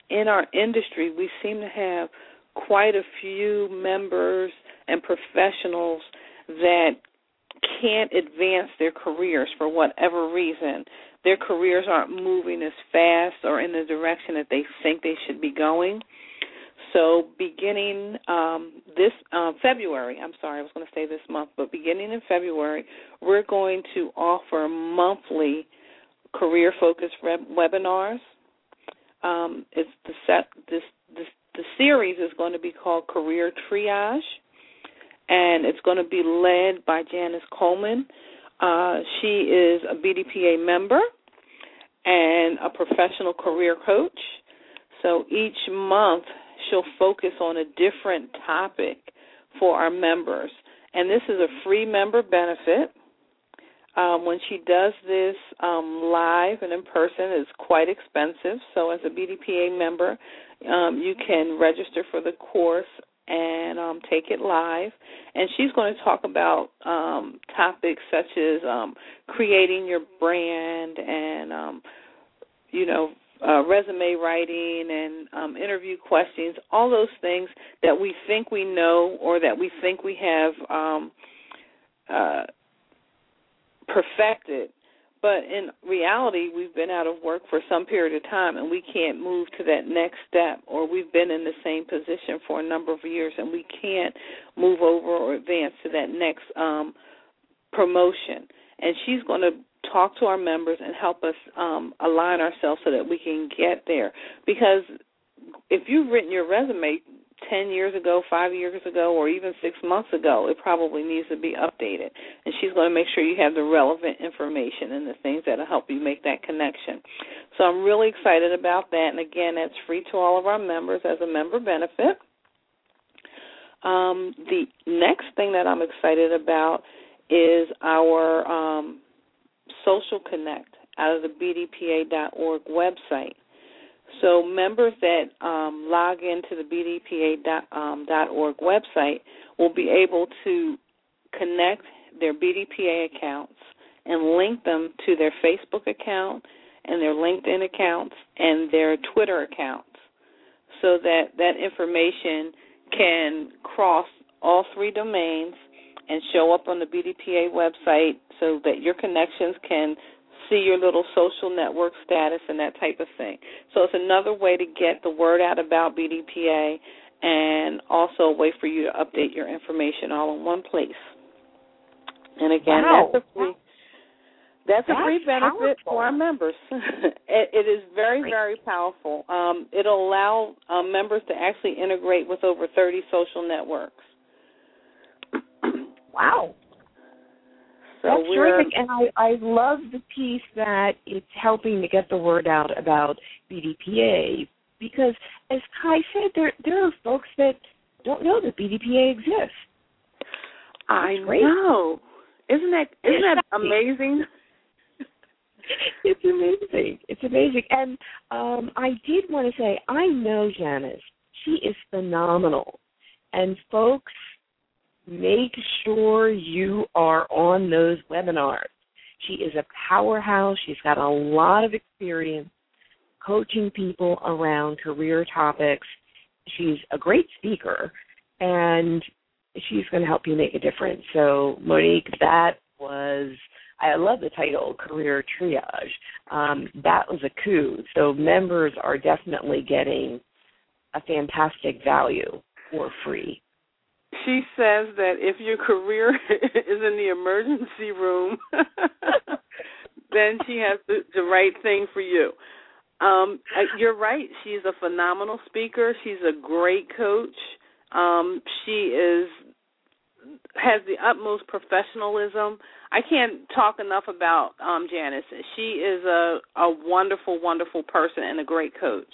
in our industry, we seem to have quite a few members and professionals that can't advance their careers for whatever reason. Their careers aren't moving as fast or in the direction that they think they should be going. So, beginning um, this uh, February, I'm sorry, I was going to say this month, but beginning in February, we're going to offer monthly career focused webinars. Um, it's the set this this the series is going to be called Career Triage, and it's going to be led by Janice Coleman. Uh, she is a BDPA member and a professional career coach. So each month she'll focus on a different topic for our members. And this is a free member benefit. Um, when she does this um, live and in person, it's quite expensive. So, as a BDPA member, um, you can register for the course and um, take it live. And she's going to talk about um, topics such as um, creating your brand and, um, you know, uh, resume writing and um, interview questions, all those things that we think we know or that we think we have um, uh, perfected but in reality, we've been out of work for some period of time and we can't move to that next step, or we've been in the same position for a number of years and we can't move over or advance to that next um, promotion. And she's going to talk to our members and help us um, align ourselves so that we can get there. Because if you've written your resume 10 years ago, 5 years ago, or even 6 months ago, it probably needs to be updated. And she's going to make sure you have the relevant information and the things that will help you make that connection. So I'm really excited about that. And again, that's free to all of our members as a member benefit. Um, the next thing that I'm excited about is our um, Social Connect out of the BDPA.org website. So members that um, log into the BDPA.org um, website will be able to connect their BDPA accounts and link them to their Facebook account and their LinkedIn accounts and their Twitter accounts so that that information can cross all three domains and show up on the BDPA website so that your connections can see your little social network status and that type of thing. So it's another way to get the word out about BDPA and also a way for you to update your information all in one place. And again, wow. that's a free that's, that's a free benefit powerful. for our members. it, it is very, very powerful. Um, it'll allow um, members to actually integrate with over 30 social networks. wow. So That's terrific, and I I love the piece that it's helping to get the word out about BDPA because, as Kai said, there there are folks that don't know that BDPA exists. I great. know. Isn't that isn't that amazing? it's amazing. It's amazing. And um, I did want to say, I know Janice. She is phenomenal. And folks, make sure you are on those webinars. She is a powerhouse. She's got a lot of experience coaching people around career topics. She's a great speaker, and she's going to help you make a difference. So, Monique, that was I love the title, Career Triage. Um, that was a coup. So members are definitely getting a fantastic value for free. She says that if your career is in the emergency room, then she has the, the right thing for you. Um, you're right. She's a phenomenal speaker. She's a great coach. Um, she is has the utmost professionalism. I can't talk enough about um Janice. She is a a wonderful, wonderful person and a great coach.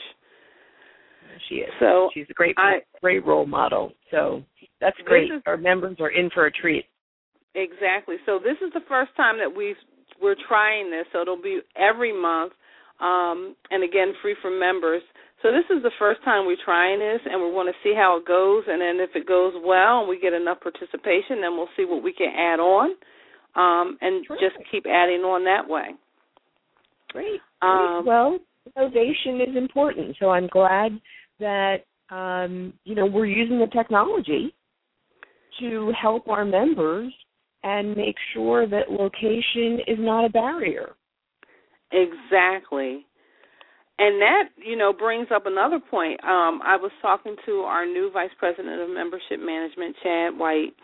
She is. So she's a great I, great role model. So that's great. Is, Our members are in for a treat. Exactly. So this is the first time that we we're trying this. So it'll be every month, um, and again free for members. So this is the first time we're trying this, and we want to see how it goes. And then if it goes well and we get enough participation, then we'll see what we can add on, um, and just keep adding on that way. Great. Um, well, innovation is important, so I'm glad that um, you know we're using the technology to help our members and make sure that location is not a barrier. Exactly. And that, you know, brings up another point. Um, I was talking to our new Vice President of Membership Management, Chad White,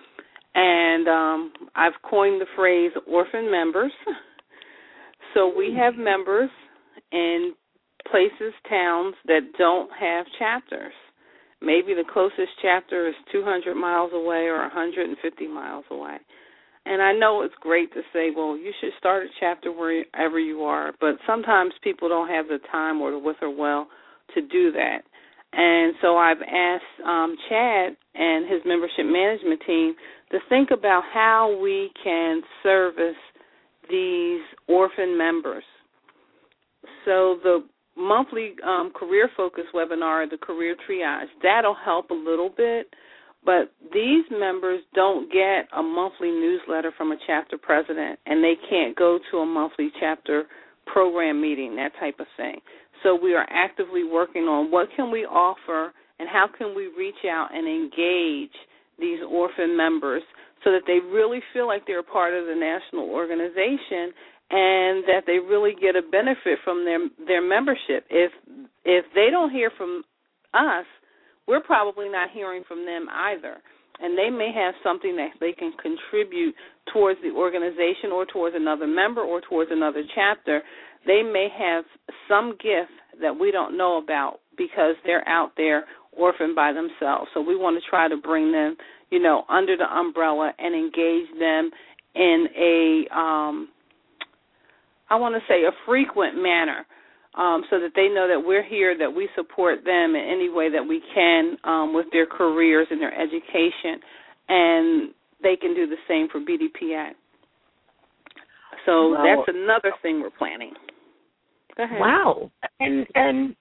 and um, I've coined the phrase orphan members. so we have members in places, towns that don't have chapters. Maybe the closest chapter is 200 miles away or 150 miles away. And I know it's great to say, well, you should start a chapter wherever you are, but sometimes people don't have the time or the wherewithal to do that. And so I've asked um, Chad and his membership management team to think about how we can service these orphan members. So the monthly um, career focus webinar, the career triage, that'll help a little bit but these members don't get a monthly newsletter from a chapter president, and they can't go to a monthly chapter program meeting, that type of thing. So we are actively working on what can we offer and how can we reach out and engage these orphan members so that they really feel like they're part of the national organization and that they really get a benefit from their their membership. If if they don't hear from us, we're probably not hearing from them either. And they may have something that they can contribute towards the organization or towards another member or towards another chapter. They may have some gift that we don't know about because they're out there orphaned by themselves. So we want to try to bring them, you know, under the umbrella and engage them in a um I want to say a frequent manner um, so that they know that we're here, that we support them in any way that we can um, with their careers and their education, and they can do the same for BDPA. So that's another thing we're planning. Go ahead. Wow, and and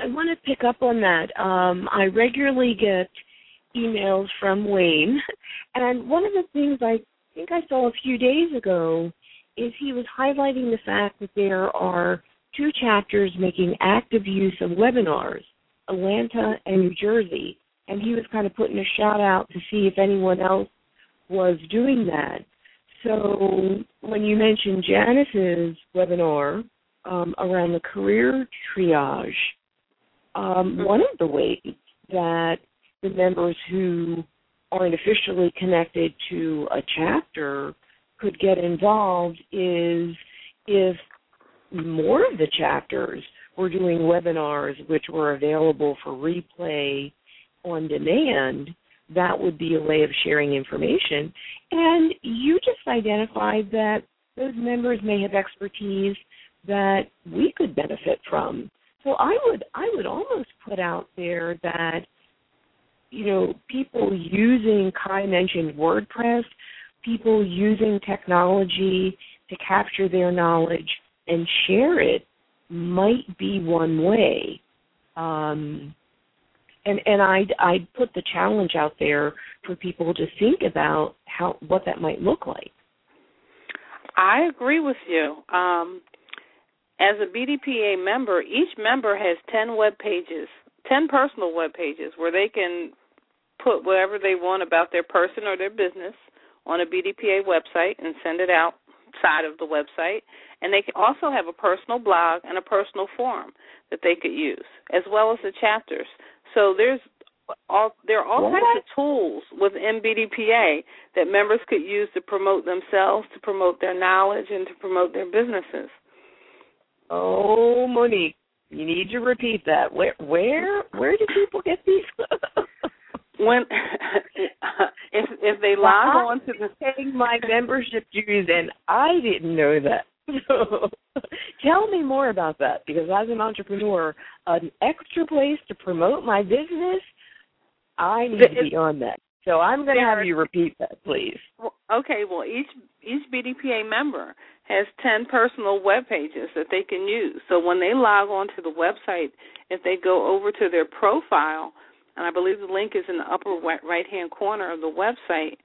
I want to pick up on that. Um, I regularly get emails from Wayne, and one of the things I think I saw a few days ago is he was highlighting the fact that there are two chapters making active use of webinars, Atlanta and New Jersey. And he was kind of putting a shout out to see if anyone else was doing that. So when you mentioned Janice's webinar um, around the career triage, um, mm-hmm. one of the ways that the members who aren't officially connected to a chapter could get involved is if more of the chapters were doing webinars which were available for replay on demand, that would be a way of sharing information. And you just identified that those members may have expertise that we could benefit from. So I would I would almost put out there that you know people using Kai mentioned WordPress, people using technology to capture their knowledge and share it might be one way. Um, and and I'd I'd put the challenge out there for people to think about how what that might look like. I agree with you. Um, as a BDPA member, each member has ten web pages, ten personal web pages where they can put whatever they want about their person or their business on a BDPA website and send it out side of the website, and they can also have a personal blog and a personal forum that they could use, as well as the chapters. So there's all there are all what? kinds of tools within BDPA that members could use to promote themselves, to promote their knowledge, and to promote their businesses. Oh, Monique, you need to repeat that. Where where where do people get these? when if if they log well, on to the paying my membership dues and I didn't know that. So tell me more about that because as an entrepreneur, an extra place to promote my business, I need to be on that. So I'm going to have you repeat that, please. Okay, well each each BDPA member has 10 personal web pages that they can use. So when they log on to the website, if they go over to their profile, and I believe the link is in the upper right hand corner of the website.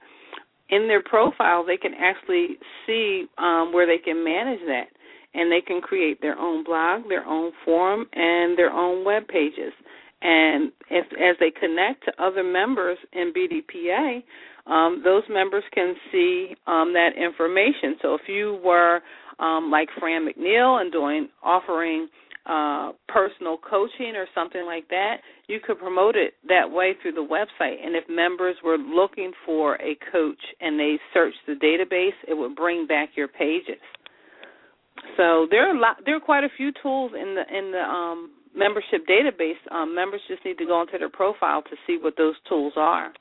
In their profile, they can actually see um, where they can manage that, and they can create their own blog, their own forum, and their own web pages. And if, as they connect to other members in BDPA, um, those members can see um, that information. So if you were um, like Fran McNeal and doing offering uh, personal coaching or something like that, you could promote it that way through the website. And if members were looking for a coach and they searched the database, it would bring back your pages. So there are a lot, there are quite a few tools in the in the um, membership database. Um, members just need to go into their profile to see what those tools are.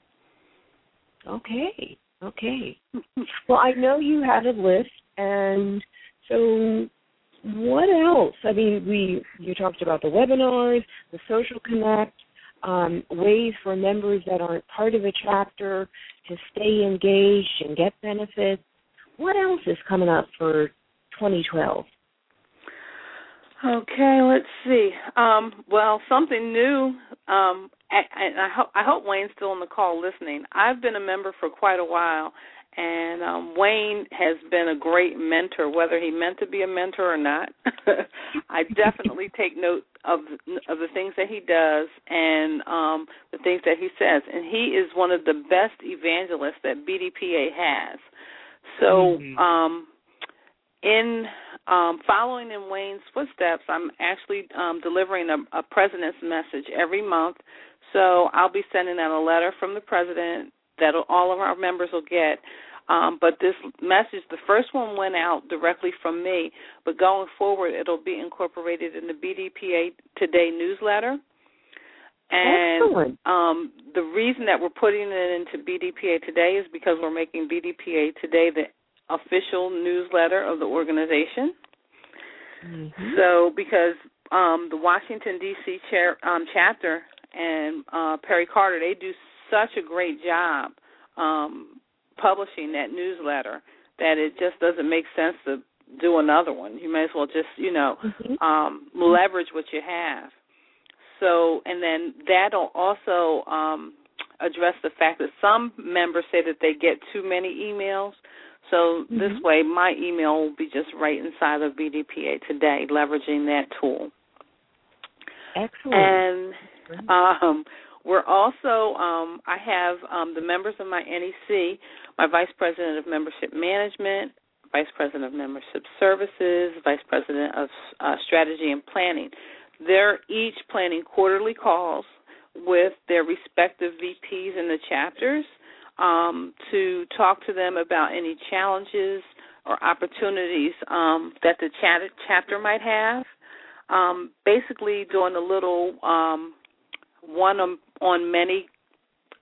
Okay, okay. well, I know you had a list, and so what else? I mean, we you talked about the webinars, the social connect, um, ways for members that aren't part of a chapter to stay engaged and get benefits. What else is coming up for 2012? Okay, let's see. Um, well, something new. Um, I, I, hope I hope Wayne's still on the call listening. I've been a member for quite a while, and um, Wayne has been a great mentor, whether he meant to be a mentor or not. I definitely take note of of the things that he does and um, the things that he says, and he is one of the best evangelists that BDPA has. So, mm-hmm. um, in um, following in Wayne's footsteps, I'm actually um, delivering a, a president's message every month. So I'll be sending out a letter from the president that all of our members will get. Um, but this message, the first one went out directly from me, but going forward, it'll be incorporated in the BDPA Today newsletter. And um, the reason that we're putting it into BDPA Today is because we're making BDPA Today the official newsletter of the organization. Mm-hmm. So, because um, the Washington D.C. Chair, um, chapter and uh, Perry Carter, they do such a great job um, publishing that newsletter that it just doesn't make sense to do another one. You may as well just, you know, mm-hmm. um, leverage what you have. So, and then that'll also um, address the fact that some members say that they get too many emails. So mm-hmm. this way, my email will be just right inside of BDPA today, leveraging that tool. Excellent. And um, we're also, um, I have um, the members of my NEC, my Vice President of Membership Management, Vice President of Membership Services, Vice President of uh, Strategy and Planning. They're each planning quarterly calls with their respective VPs in the chapters um, to talk to them about any challenges or opportunities um, that the chapter might have. Um, basically, doing a little um, one on many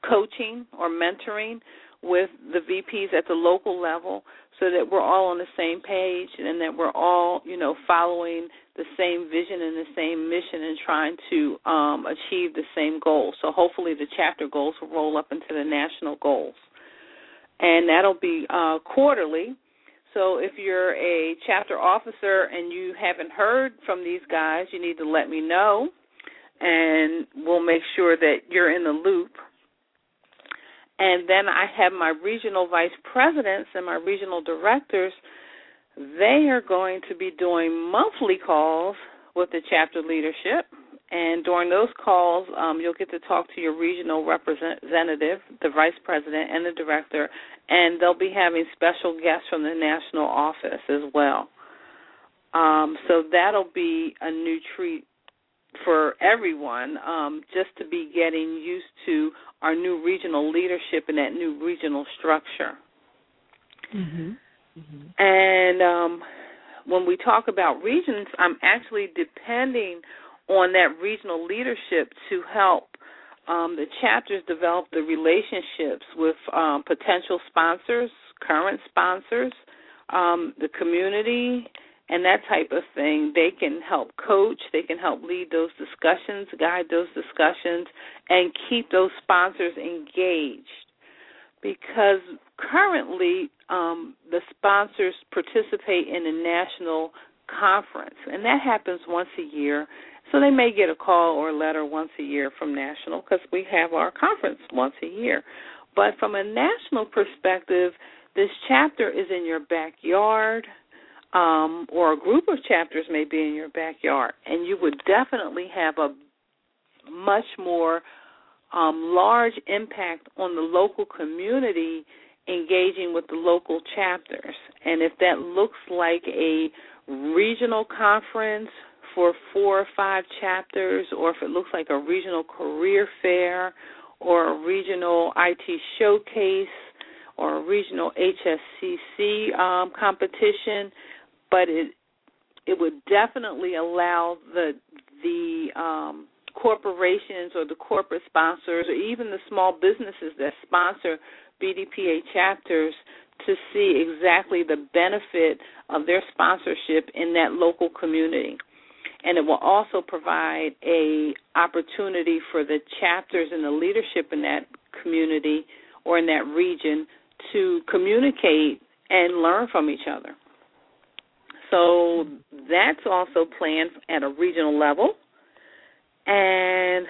coaching or mentoring with the VPs at the local level so that we're all on the same page and that we're all, you know, following the same vision and the same mission and trying to um, achieve the same goals. So hopefully the chapter goals will roll up into the national goals. And that'll be uh, quarterly. So if you're a chapter officer and you haven't heard from these guys, you need to let me know and we'll make sure that you're in the loop. And then I have my regional vice presidents and my regional directors. They are going to be doing monthly calls with the chapter leadership, And during those calls, um, you'll get to talk to your regional representative, the vice president, and the director, and they'll be having special guests from the national office as well. Um, so that'll be a new treat for everyone, um, just to be getting used to our new regional leadership and that new regional structure. Mm-hmm. Mm-hmm. And um, when we talk about regions, I'm actually depending on that regional leadership to help um, the chapters develop the relationships with um, potential sponsors, current sponsors, um, the community, and that type of thing. They can help coach, they can help lead those discussions, guide those discussions, and keep those sponsors engaged. Because currently, um, the sponsors participate in a national conference, and that happens once a year. So they may get a call or a letter once a year from national because we have our conference once a year. But from a national perspective, this chapter is in your backyard um, or a group of chapters may be in your backyard, and you would definitely have a much more um, large impact on the local community engaging with the local chapters. And if that looks like a regional conference for four or five chapters, or if it looks like a regional career fair or a regional IT showcase or a regional HSCC um, competition, but it it would definitely allow the the um, corporations or the corporate sponsors or even the small businesses that sponsor BDPA chapters to see exactly the benefit of their sponsorship in that local community. And it will also provide a opportunity for the chapters and the leadership in that community or in that region to communicate and learn from each other. So that's also planned at a regional level. And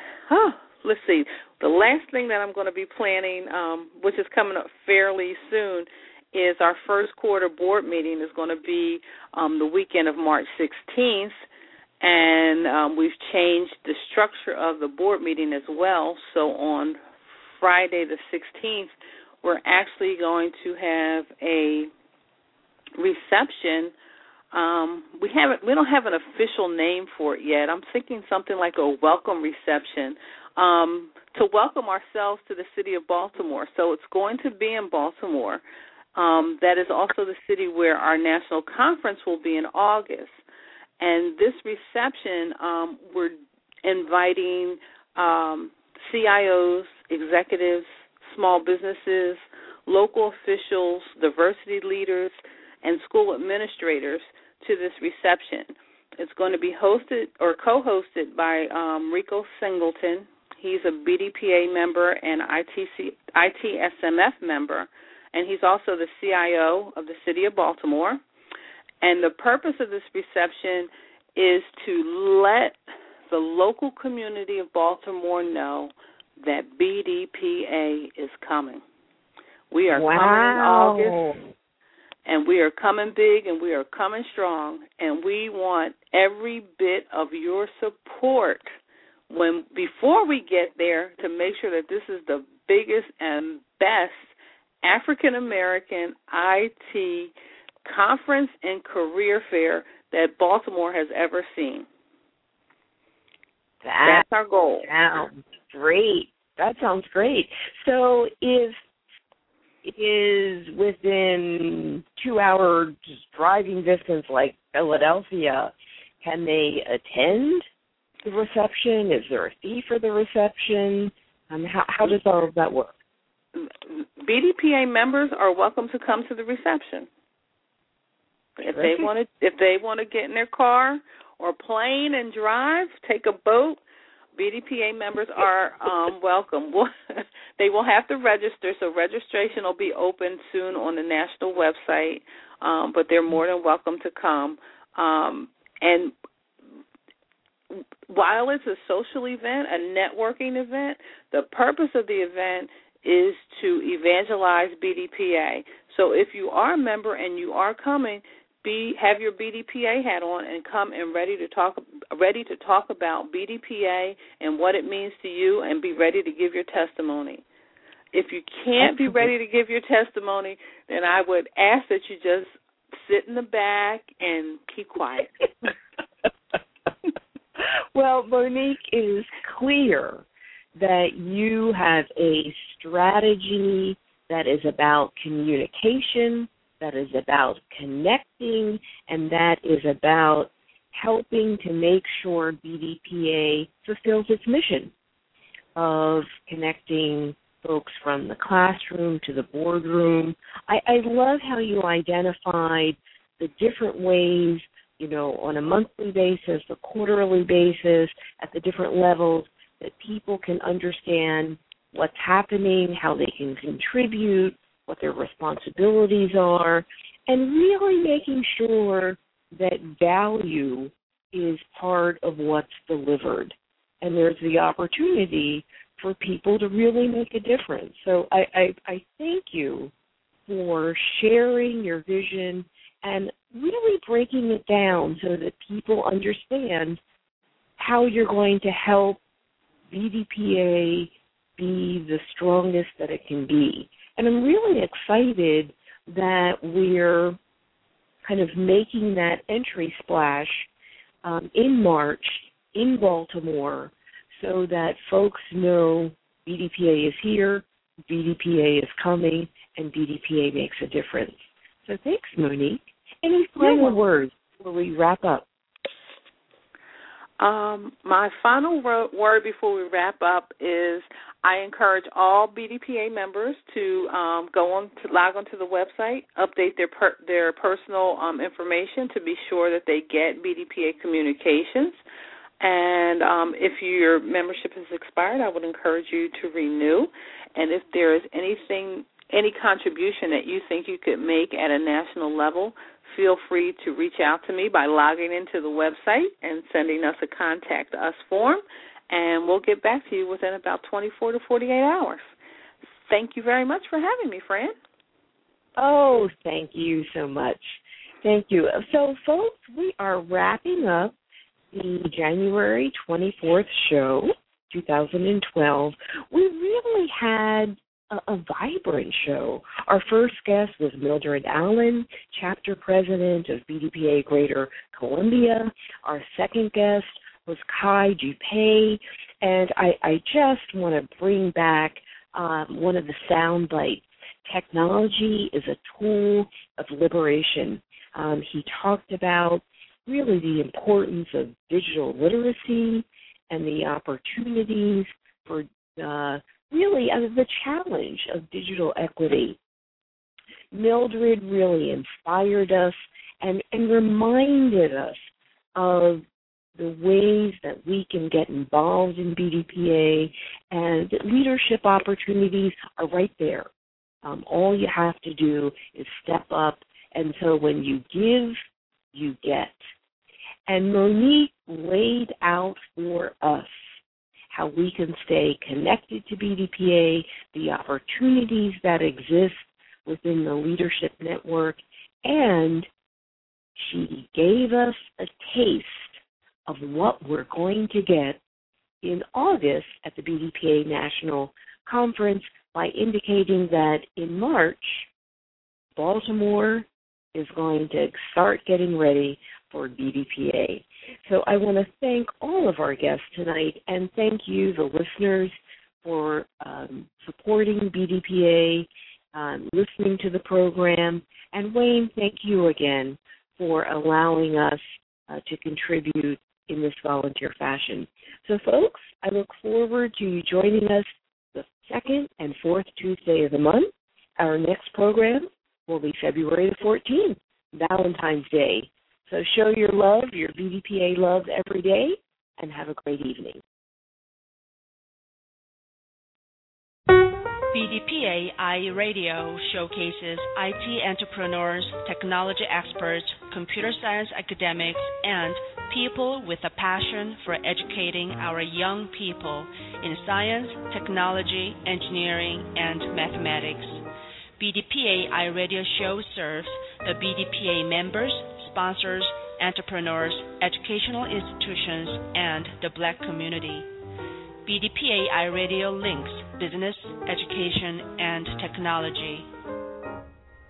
let's see. The last thing that I'm going to be planning, um, which is coming up fairly soon, is our first quarter board meeting is going to be um, the weekend of March 16th, and um, we've changed the structure of the board meeting as well. So on Friday the 16th, we're actually going to have a reception um, we haven't we don't have an official name for it yet. I'm thinking something like a welcome reception um, to welcome ourselves to the city of Baltimore. So it's going to be in Baltimore. Um, that is also the city where our national conference will be in August. And this reception, um, we're inviting um, CIOs, executives, small businesses, local officials, diversity leaders, and school administrators to this reception. It's going to be hosted or co-hosted by um, Rico Singleton. He's a BDPA member and ITC, ITSMF member, and he's also the CIO of the City of Baltimore. And the purpose of this reception is to let the local community of Baltimore know that BDPA is coming. We are wow. coming in August and we are coming big and we are coming strong and we want every bit of your support when before we get there to make sure that this is the biggest and best African American IT conference and career fair that Baltimore has ever seen. That That's our goal. Sounds great. That sounds great. So is is within two hour driving distance like Philadelphia, can they attend the reception? Is there a fee for the reception? Um, how, how does all of that work? BDPA members are welcome to come to the reception. If they want to, if they want to get in their car or plane and drive, take a boat, BDPA members are um, welcome. they will have to register, so registration will be open soon on the national website. Um, but they're more than welcome to come. Um, and while it's a social event, a networking event, the purpose of the event is to evangelize BDPA. So if you are a member and you are coming, be have your BDPA hat on and come and ready to talk ready to talk about BDPA and what it means to you and be ready to give your testimony. If you can't be ready to give your testimony, then I would ask that you just sit in the back and keep quiet. well, Monique, it is clear that you have a strategy that is about communication, that is about connecting, and that is about helping to make sure BDPA fulfills its mission of connecting folks from the classroom to the boardroom. I, I love how you identified the different ways, you know, on a monthly basis, a quarterly basis, at the different levels that people can understand what's happening, how they can contribute, what their responsibilities are, and really making sure that value is part of what's delivered. And there's the opportunity for people to really make a difference. So I, I, I thank you for sharing your vision and really breaking it down so that people understand how you're going to help BDPA be the strongest that it can be. And I'm really excited that we're kind of making that entry splash um, in March in Baltimore so that folks know BDPA is here, BDPA is coming, and BDPA makes a difference. So thanks, Monique. Any final yeah. words before we wrap up? Um, my final word before we wrap up is I encourage all BDPA members to um, go on to log onto the website, update their per, their personal um, information to be sure that they get BDPA communications. And um, if your membership has expired, I would encourage you to renew. And if there is anything, any contribution that you think you could make at a national level, feel free to reach out to me by logging into the website and sending us a contact us form, and we'll get back to you within about 24 to 48 hours. Thank you very much for having me, Franne. Oh, thank you so much. Thank you. So, folks, we are wrapping up the January 24th show, 2012, we really had a, a, vibrant show. Our first guest was Mildred Allen, chapter president of BDPA Greater Columbia. Our second guest was Kai Dupé, and I, I just want to bring back um, one of the sound bites. Technology is a tool of liberation. Um, he talked about really the importance of digital literacy and the opportunities for uh, really uh, the challenge of digital equity. Mildred really inspired us and, and reminded us of the ways that we can get involved in BDPA and leadership opportunities are right there. Um, all you have to do is step up. And so when you give, you get. And Monique laid out for us how we can stay connected to BDPA, the opportunities that exist within the leadership network, and she gave us a taste of what we're going to get in August at the BDPA National Conference by indicating that in March, Baltimore is going to start getting ready for BDPA. So I want to thank all of our guests tonight and thank you, the listeners, for um, supporting BDPA, um, listening to the program. And Wayne, thank you again for allowing us uh, to contribute in this volunteer fashion. So, folks, I look forward to you joining us the second and fourth Tuesday of the month. Our next program will be February the 14th, Valentine's Day. So show your love, your BDPA love every day, and have a great evening. BDPA iRadio showcases IT entrepreneurs, technology experts, computer science academics, and people with a passion for educating our young people in science, technology, engineering, and mathematics. BDPA iRadio show serves the BDPA members sponsors, entrepreneurs, educational institutions, and the black community. BDPA iRadio links business, education, and technology.